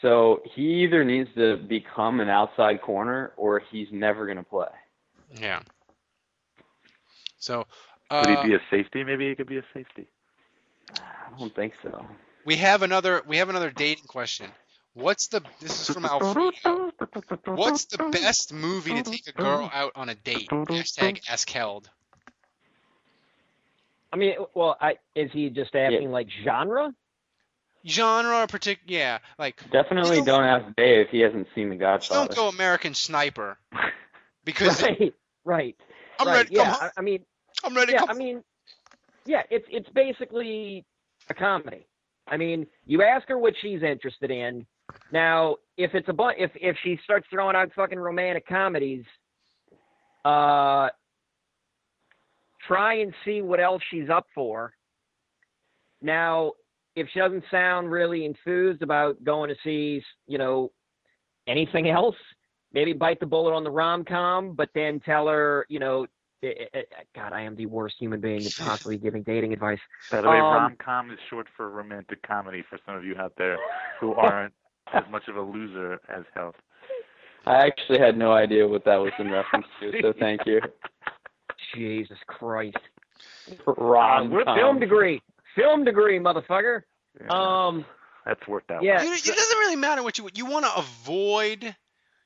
[SPEAKER 3] So he either needs to become an outside corner or he's never going to play.
[SPEAKER 2] Yeah. So
[SPEAKER 5] Could
[SPEAKER 2] uh,
[SPEAKER 5] he be a safety? Maybe he could be a safety.
[SPEAKER 3] I don't think so.
[SPEAKER 2] we have another we have another dating question. What's the this is from Alfredo. What's the best movie to take a girl out on a date? Hashtag ask held.
[SPEAKER 4] I mean, well, I is he just asking like genre?
[SPEAKER 2] Genre or particular yeah, like
[SPEAKER 3] Definitely
[SPEAKER 2] You know
[SPEAKER 3] don't ask Dave. If he hasn't seen The Godfather.
[SPEAKER 2] don't go American Sniper because
[SPEAKER 4] Right, right.
[SPEAKER 2] I'm
[SPEAKER 4] right.
[SPEAKER 2] ready to come
[SPEAKER 4] yeah,
[SPEAKER 2] home.
[SPEAKER 4] I, I mean,
[SPEAKER 2] I'm ready
[SPEAKER 4] yeah, I mean, yeah, it's it's basically a comedy. I mean, you ask her what she's interested in. Now, if it's a bu- if if she starts throwing out fucking romantic comedies, uh, try and see what else she's up for. Now, if she doesn't sound really enthused about going to see, you know, anything else, maybe bite the bullet on the rom com, but then tell her, you know, eh, eh, God, I am the worst human being to possibly giving dating advice.
[SPEAKER 5] By the way,
[SPEAKER 4] Um,
[SPEAKER 5] rom com is short for romantic comedy for some of you out there who aren't as much of a loser as health.
[SPEAKER 3] I actually had no idea what that was in reference to, so thank you.
[SPEAKER 4] Jesus Christ.
[SPEAKER 3] Rom
[SPEAKER 4] Uh, film degree. Film degree, motherfucker. Um,
[SPEAKER 5] That's worked out.
[SPEAKER 4] Yeah.
[SPEAKER 2] You- it doesn't really matter what you you want to avoid.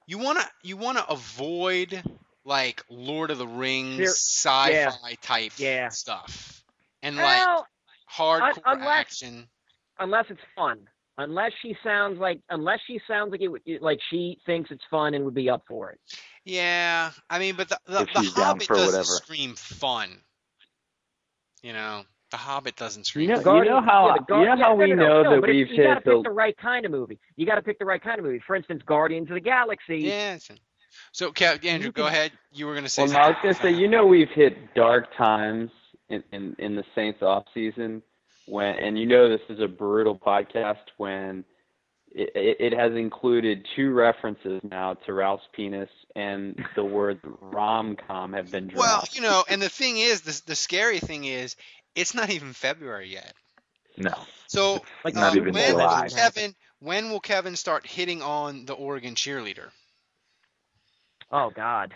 [SPEAKER 2] You want to you want to avoid like Lord of the Rings
[SPEAKER 4] Ser-
[SPEAKER 2] sci-fi
[SPEAKER 4] yeah.
[SPEAKER 2] type
[SPEAKER 4] Yeah.
[SPEAKER 2] stuff and
[SPEAKER 4] well,
[SPEAKER 2] like hardcore
[SPEAKER 4] unless-
[SPEAKER 2] action.
[SPEAKER 4] unless it's fun. Unless she sounds like, unless she sounds like it, like she thinks it's fun and would be up for it.
[SPEAKER 2] Yeah, I mean, but the the, the Hobbit
[SPEAKER 5] for
[SPEAKER 2] doesn't
[SPEAKER 5] whatever.
[SPEAKER 2] scream fun. You know, the Hobbit doesn't
[SPEAKER 3] You
[SPEAKER 2] scream.
[SPEAKER 3] know,
[SPEAKER 2] fun.
[SPEAKER 3] you know how
[SPEAKER 4] yeah, the
[SPEAKER 3] you know how
[SPEAKER 4] no,
[SPEAKER 3] we
[SPEAKER 4] no, no,
[SPEAKER 3] know
[SPEAKER 4] no,
[SPEAKER 3] that we've
[SPEAKER 4] you gotta
[SPEAKER 3] hit the
[SPEAKER 4] pick the right kind of movie. You got to pick the right kind of movie. For instance, Guardians of the Galaxy.
[SPEAKER 2] Yeah. So, Kev, Andrew, go ahead. You were gonna say.
[SPEAKER 3] Well, no, I was gonna say, you know, we've hit dark times in in, in the Saints off season when, and you know, this is a brutal podcast when it, it, it has included two references now to Ralph's penis and the words rom com have been dropped.
[SPEAKER 2] Well, you know, and the thing is, the the scary thing is, it's not even February yet.
[SPEAKER 5] No.
[SPEAKER 2] So,
[SPEAKER 4] Like,
[SPEAKER 5] Not
[SPEAKER 2] uh,
[SPEAKER 5] even
[SPEAKER 2] when
[SPEAKER 5] July.
[SPEAKER 2] will Kevin? When will Kevin start hitting on the Oregon cheerleader?
[SPEAKER 4] Oh God.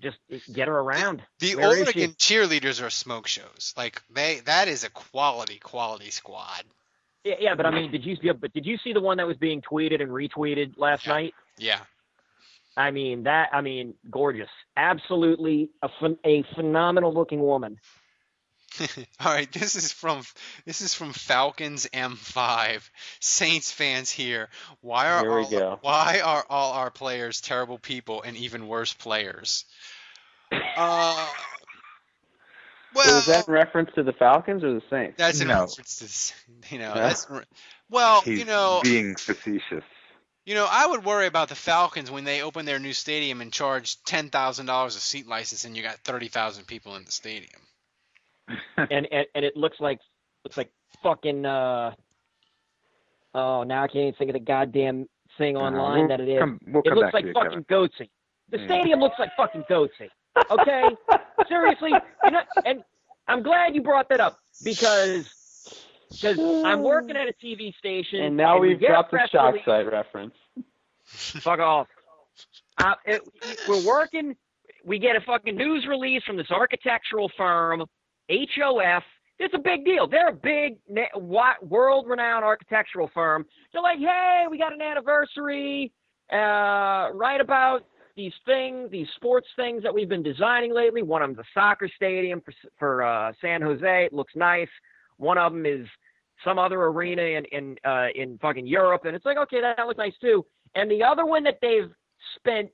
[SPEAKER 4] Just get her around.
[SPEAKER 2] The
[SPEAKER 4] Where
[SPEAKER 2] Oregon cheerleaders are smoke shows. Like they, that is a quality, quality squad.
[SPEAKER 4] Yeah, yeah, but I mean, did you see? But did you see the one that was being tweeted and retweeted last
[SPEAKER 2] Yeah.
[SPEAKER 4] night?
[SPEAKER 2] Yeah.
[SPEAKER 4] I mean that. I mean, gorgeous. Absolutely a a phenomenal looking woman.
[SPEAKER 2] All right, this is from this is from Falcons M5. Saints fans here. Why are
[SPEAKER 3] Here
[SPEAKER 2] all, why are all our players terrible people and even worse players? Uh, well,
[SPEAKER 3] is that in reference to the Falcons or the Saints?
[SPEAKER 2] that's in
[SPEAKER 5] No.
[SPEAKER 2] reference to you know.
[SPEAKER 3] Huh?
[SPEAKER 2] That's well,
[SPEAKER 5] He's
[SPEAKER 2] you know,
[SPEAKER 5] being facetious.
[SPEAKER 2] you know, I would worry about the Falcons when they open their new stadium and charge ten thousand dollars a seat license, and you got thirty thousand people in the stadium.
[SPEAKER 4] and, and and it looks like looks like fucking uh oh now I can't even think of the goddamn thing
[SPEAKER 5] Uh,
[SPEAKER 4] online
[SPEAKER 5] we'll
[SPEAKER 4] that it is.
[SPEAKER 5] come- we'll
[SPEAKER 4] it looks like
[SPEAKER 5] you,
[SPEAKER 4] fucking
[SPEAKER 5] Kevin.
[SPEAKER 4] goatse. The
[SPEAKER 5] Yeah.
[SPEAKER 4] stadium looks like fucking goatse. Okay? Seriously, you know, and I'm glad you brought that up because because I'm working at a TV station
[SPEAKER 3] And now
[SPEAKER 4] we
[SPEAKER 3] we've
[SPEAKER 4] get
[SPEAKER 3] dropped the shock
[SPEAKER 4] release-
[SPEAKER 3] site reference.
[SPEAKER 4] Fuck off. Uh, it, we're working. We get a fucking news release from this architectural firm, HOF. It's a big deal. They're a big, na- world-renowned architectural firm. They're like, hey, we got an anniversary. Uh, write about these things, these sports things that we've been designing lately. One of them's a soccer stadium for for uh, San Jose. It looks nice. One of them is some other arena in in uh, in fucking Europe, and it's like, okay, that, that looks nice too. And the other one that they've spent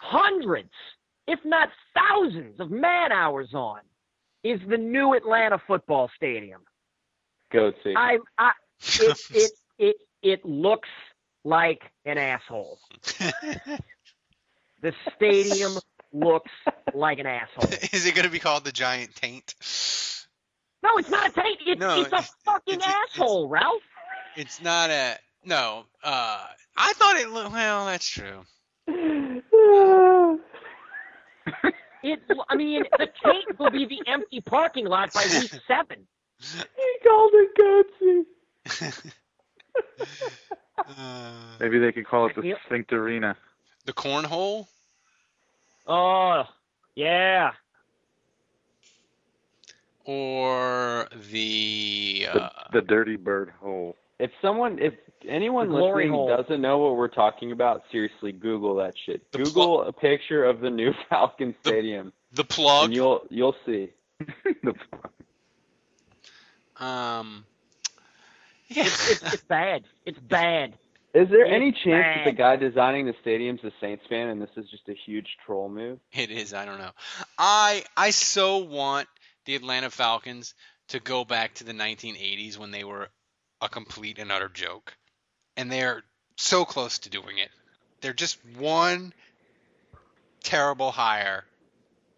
[SPEAKER 4] hundreds, if not thousands, of man hours on is the new Atlanta football stadium.
[SPEAKER 3] Goatse.
[SPEAKER 4] I, I it, it it it looks like an asshole. The stadium looks like an asshole.
[SPEAKER 2] Is it going to be called the Giant Taint?
[SPEAKER 4] No, it's not a taint. It's,
[SPEAKER 2] No,
[SPEAKER 4] it's a fucking
[SPEAKER 2] it's- it's-
[SPEAKER 4] asshole, Ralph.
[SPEAKER 2] It's not a no. Uh, I thought it looked well. That's true.
[SPEAKER 4] It. I mean, the taint will be the empty parking lot by week seven.
[SPEAKER 3] He called it goatse.
[SPEAKER 2] Uh,
[SPEAKER 5] Maybe they could call it the
[SPEAKER 4] Yep.
[SPEAKER 5] Sphinx Arena.
[SPEAKER 2] the cornhole.
[SPEAKER 4] Oh, yeah.
[SPEAKER 2] or the
[SPEAKER 5] The,
[SPEAKER 2] uh,
[SPEAKER 5] the Dirty Bird Hole.
[SPEAKER 3] If someone, if anyone
[SPEAKER 4] glory
[SPEAKER 3] listening
[SPEAKER 4] hole.
[SPEAKER 3] doesn't know what we're talking about, seriously, Google that shit.
[SPEAKER 2] The
[SPEAKER 3] Google a picture of the new Falcon
[SPEAKER 2] The-
[SPEAKER 3] Stadium,
[SPEAKER 2] the plug.
[SPEAKER 3] and you'll you'll see.
[SPEAKER 5] The-
[SPEAKER 2] Um, yeah,
[SPEAKER 4] It's, it's, it's bad. It's bad.
[SPEAKER 3] Is there
[SPEAKER 4] It's
[SPEAKER 3] any chance that the guy designing the stadium's a Saints fan, and this is just a huge troll move?
[SPEAKER 2] it is. I don't know. I I so want the Atlanta Falcons to go back to the 1980s when they were a complete and utter joke, and they're so close to doing it. They're just one terrible hire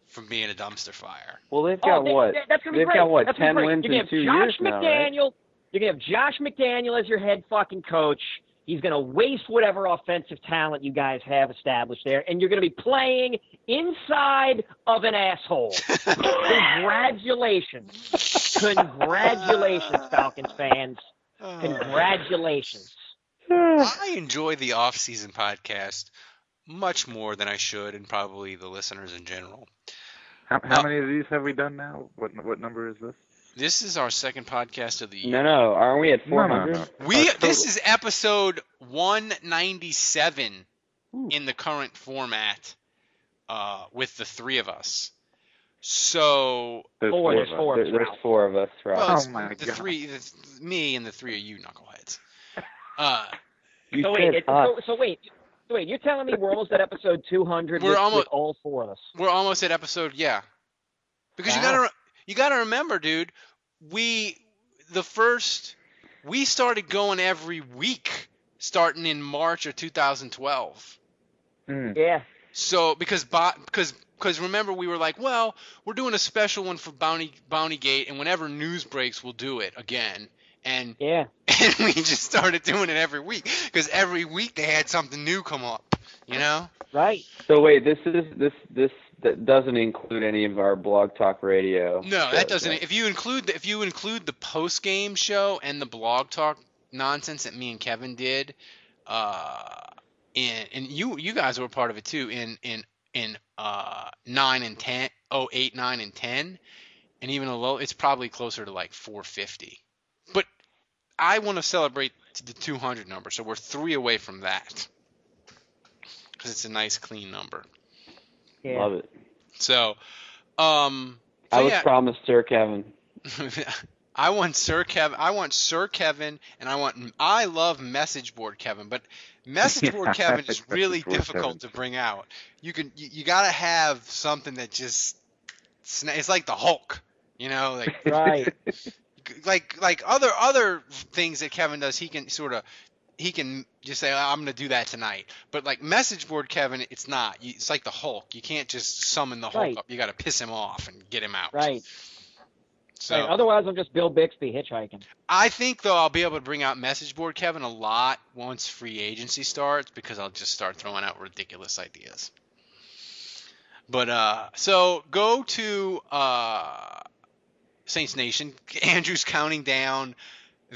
[SPEAKER 2] from being a dumpster fire.
[SPEAKER 3] Well, they've
[SPEAKER 4] Oh,
[SPEAKER 3] got
[SPEAKER 4] they-
[SPEAKER 3] what?
[SPEAKER 4] they- that's gonna be
[SPEAKER 3] They've
[SPEAKER 4] great.
[SPEAKER 3] got what?
[SPEAKER 4] That's gonna
[SPEAKER 3] Ten
[SPEAKER 4] be great.
[SPEAKER 3] wins
[SPEAKER 4] You're gonna
[SPEAKER 3] in
[SPEAKER 4] have
[SPEAKER 3] two
[SPEAKER 4] Josh
[SPEAKER 3] years now, right?
[SPEAKER 4] McDaniel. You're gonna have Josh McDaniel as your head fucking coach. He's gonna waste whatever offensive talent you guys have established there, and you're gonna be playing inside of an asshole. Congratulations, congratulations, Falcons fans. Congratulations.
[SPEAKER 2] I enjoy the off-season podcast much more than I should, and probably the listeners in general.
[SPEAKER 5] How, how
[SPEAKER 2] Uh,
[SPEAKER 5] many of these have we done now? What what number is this?
[SPEAKER 2] This is our second podcast of the year.
[SPEAKER 3] No, no. Aren't we at
[SPEAKER 5] No, no,
[SPEAKER 3] 400?
[SPEAKER 5] no.
[SPEAKER 2] We
[SPEAKER 5] Uh,
[SPEAKER 2] this is episode 197 in the current format uh, with the three of us. So
[SPEAKER 5] There's
[SPEAKER 4] Four,
[SPEAKER 5] four
[SPEAKER 4] there's
[SPEAKER 5] of us.
[SPEAKER 4] four.
[SPEAKER 3] There, there's four of us, right?
[SPEAKER 2] well,
[SPEAKER 5] Oh
[SPEAKER 2] it's
[SPEAKER 5] my
[SPEAKER 2] the
[SPEAKER 5] God.
[SPEAKER 2] three, the, me and the three of you knuckleheads. Uh,
[SPEAKER 3] you
[SPEAKER 4] So wait, it, so, so wait, so wait. You're telling me we're almost at episode 200
[SPEAKER 2] We're
[SPEAKER 4] with,
[SPEAKER 2] almost-
[SPEAKER 4] with all four of us?
[SPEAKER 2] we're almost at episode, yeah. Because you gotta you gotta remember, dude. We the first we started going every week starting in March of 2012.
[SPEAKER 3] Mm.
[SPEAKER 4] Yeah.
[SPEAKER 2] So because because because remember we were like, well, we're doing a special one for Bounty Bounty Gate, and whenever news breaks, we'll do it again. And
[SPEAKER 4] Yeah.
[SPEAKER 2] and we just started doing it every week because every week they had something new come up. You know?
[SPEAKER 4] Right.
[SPEAKER 3] So wait, this is this this that doesn't include any of our blog talk radio.
[SPEAKER 2] No,
[SPEAKER 3] shows,
[SPEAKER 2] that doesn't.
[SPEAKER 3] right?
[SPEAKER 2] If you include the, if you include the post game show and the blog talk nonsense that me and Kevin did, uh, in and you you guys were part of it too in in in uh nine and ten, oh eight nine and ten, and even a low, it's probably closer to like 450. But I want to celebrate the 200 number, so we're three away from that because it's a nice clean number.
[SPEAKER 4] Yeah.
[SPEAKER 3] Love it.
[SPEAKER 2] So, um, so
[SPEAKER 3] I was
[SPEAKER 2] yeah.
[SPEAKER 3] promised Sir Kevin.
[SPEAKER 2] I want Sir Kevin. I want Sir Kevin, and I want. I love message board Kevin, but message board
[SPEAKER 5] Yeah,
[SPEAKER 2] Kevin is really
[SPEAKER 5] message board
[SPEAKER 2] difficult to bring out. You can. You, you gotta have something that just it's like the Hulk, you know, like
[SPEAKER 4] Right.
[SPEAKER 2] like like other other things that Kevin does. He can sort of. He can just say, "I'm going to do that tonight," but like message board Kevin, it's not. It's like the Hulk. You can't just summon the Hulk
[SPEAKER 4] Right.
[SPEAKER 2] up. You got to piss him off and get him out.
[SPEAKER 4] Right.
[SPEAKER 2] So.
[SPEAKER 4] Otherwise, I'm just Bill Bixby hitchhiking.
[SPEAKER 2] I think though I'll be able to bring out message board Kevin a lot once free agency starts because I'll just start throwing out ridiculous ideas. But uh so go to uh Saints Nation. Andrew's counting down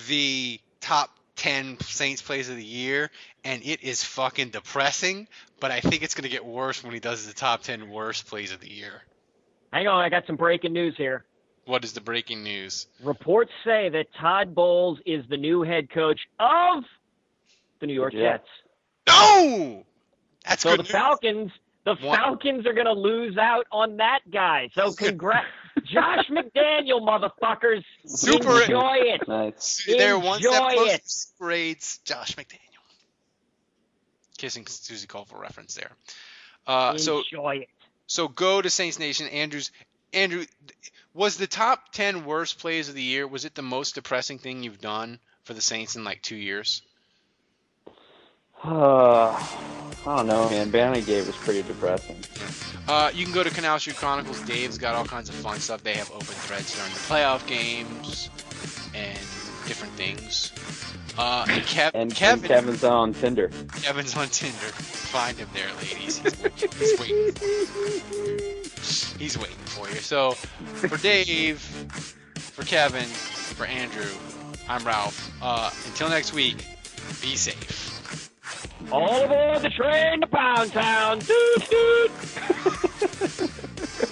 [SPEAKER 2] the top 10 Saints plays of the year and it is fucking depressing, but I think it's going to get worse when he does the top 10 worst plays of the year.
[SPEAKER 4] Hang on, I got some breaking news here.
[SPEAKER 2] What is the breaking news?
[SPEAKER 4] Reports say that Todd Bowles is the new head coach of the New York
[SPEAKER 3] Jets.
[SPEAKER 4] Jets.
[SPEAKER 2] No! That's
[SPEAKER 4] So
[SPEAKER 2] good
[SPEAKER 4] the
[SPEAKER 2] news.
[SPEAKER 4] Falcons, the
[SPEAKER 2] One-
[SPEAKER 4] Falcons are going to lose out on that guy. So congrats, Josh McDaniel, motherfuckers.
[SPEAKER 2] Super-
[SPEAKER 4] Enjoy it.
[SPEAKER 3] Nice.
[SPEAKER 2] They're one step
[SPEAKER 4] Enjoy
[SPEAKER 2] closer
[SPEAKER 4] it.
[SPEAKER 2] to Josh McDaniel. Kissing Suzy Kolber reference there. Uh, so
[SPEAKER 4] Enjoy it.
[SPEAKER 2] so go to Saints Nation. Andrews, Andrew, was the top ten worst plays of the year? Was it the most depressing thing you've done for the Saints in like two years?
[SPEAKER 3] Uh, I don't know, man. Bounty Gate was pretty depressing.
[SPEAKER 2] Uh, you can go to Canal Street Chronicles. Dave's got all kinds of fun stuff. They have open threads during the playoff games and different things. Uh, and Kev-
[SPEAKER 3] And,
[SPEAKER 2] Kevin,
[SPEAKER 3] and Kevin's on Tinder.
[SPEAKER 2] Kevin's on Tinder. Find him there, ladies. He's, he's waiting. He's waiting for you. So, for Dave, for Kevin, for Andrew, I'm Ralph. Uh, until next week, be safe.
[SPEAKER 4] All aboard the train to Pound Town. Doot, doot.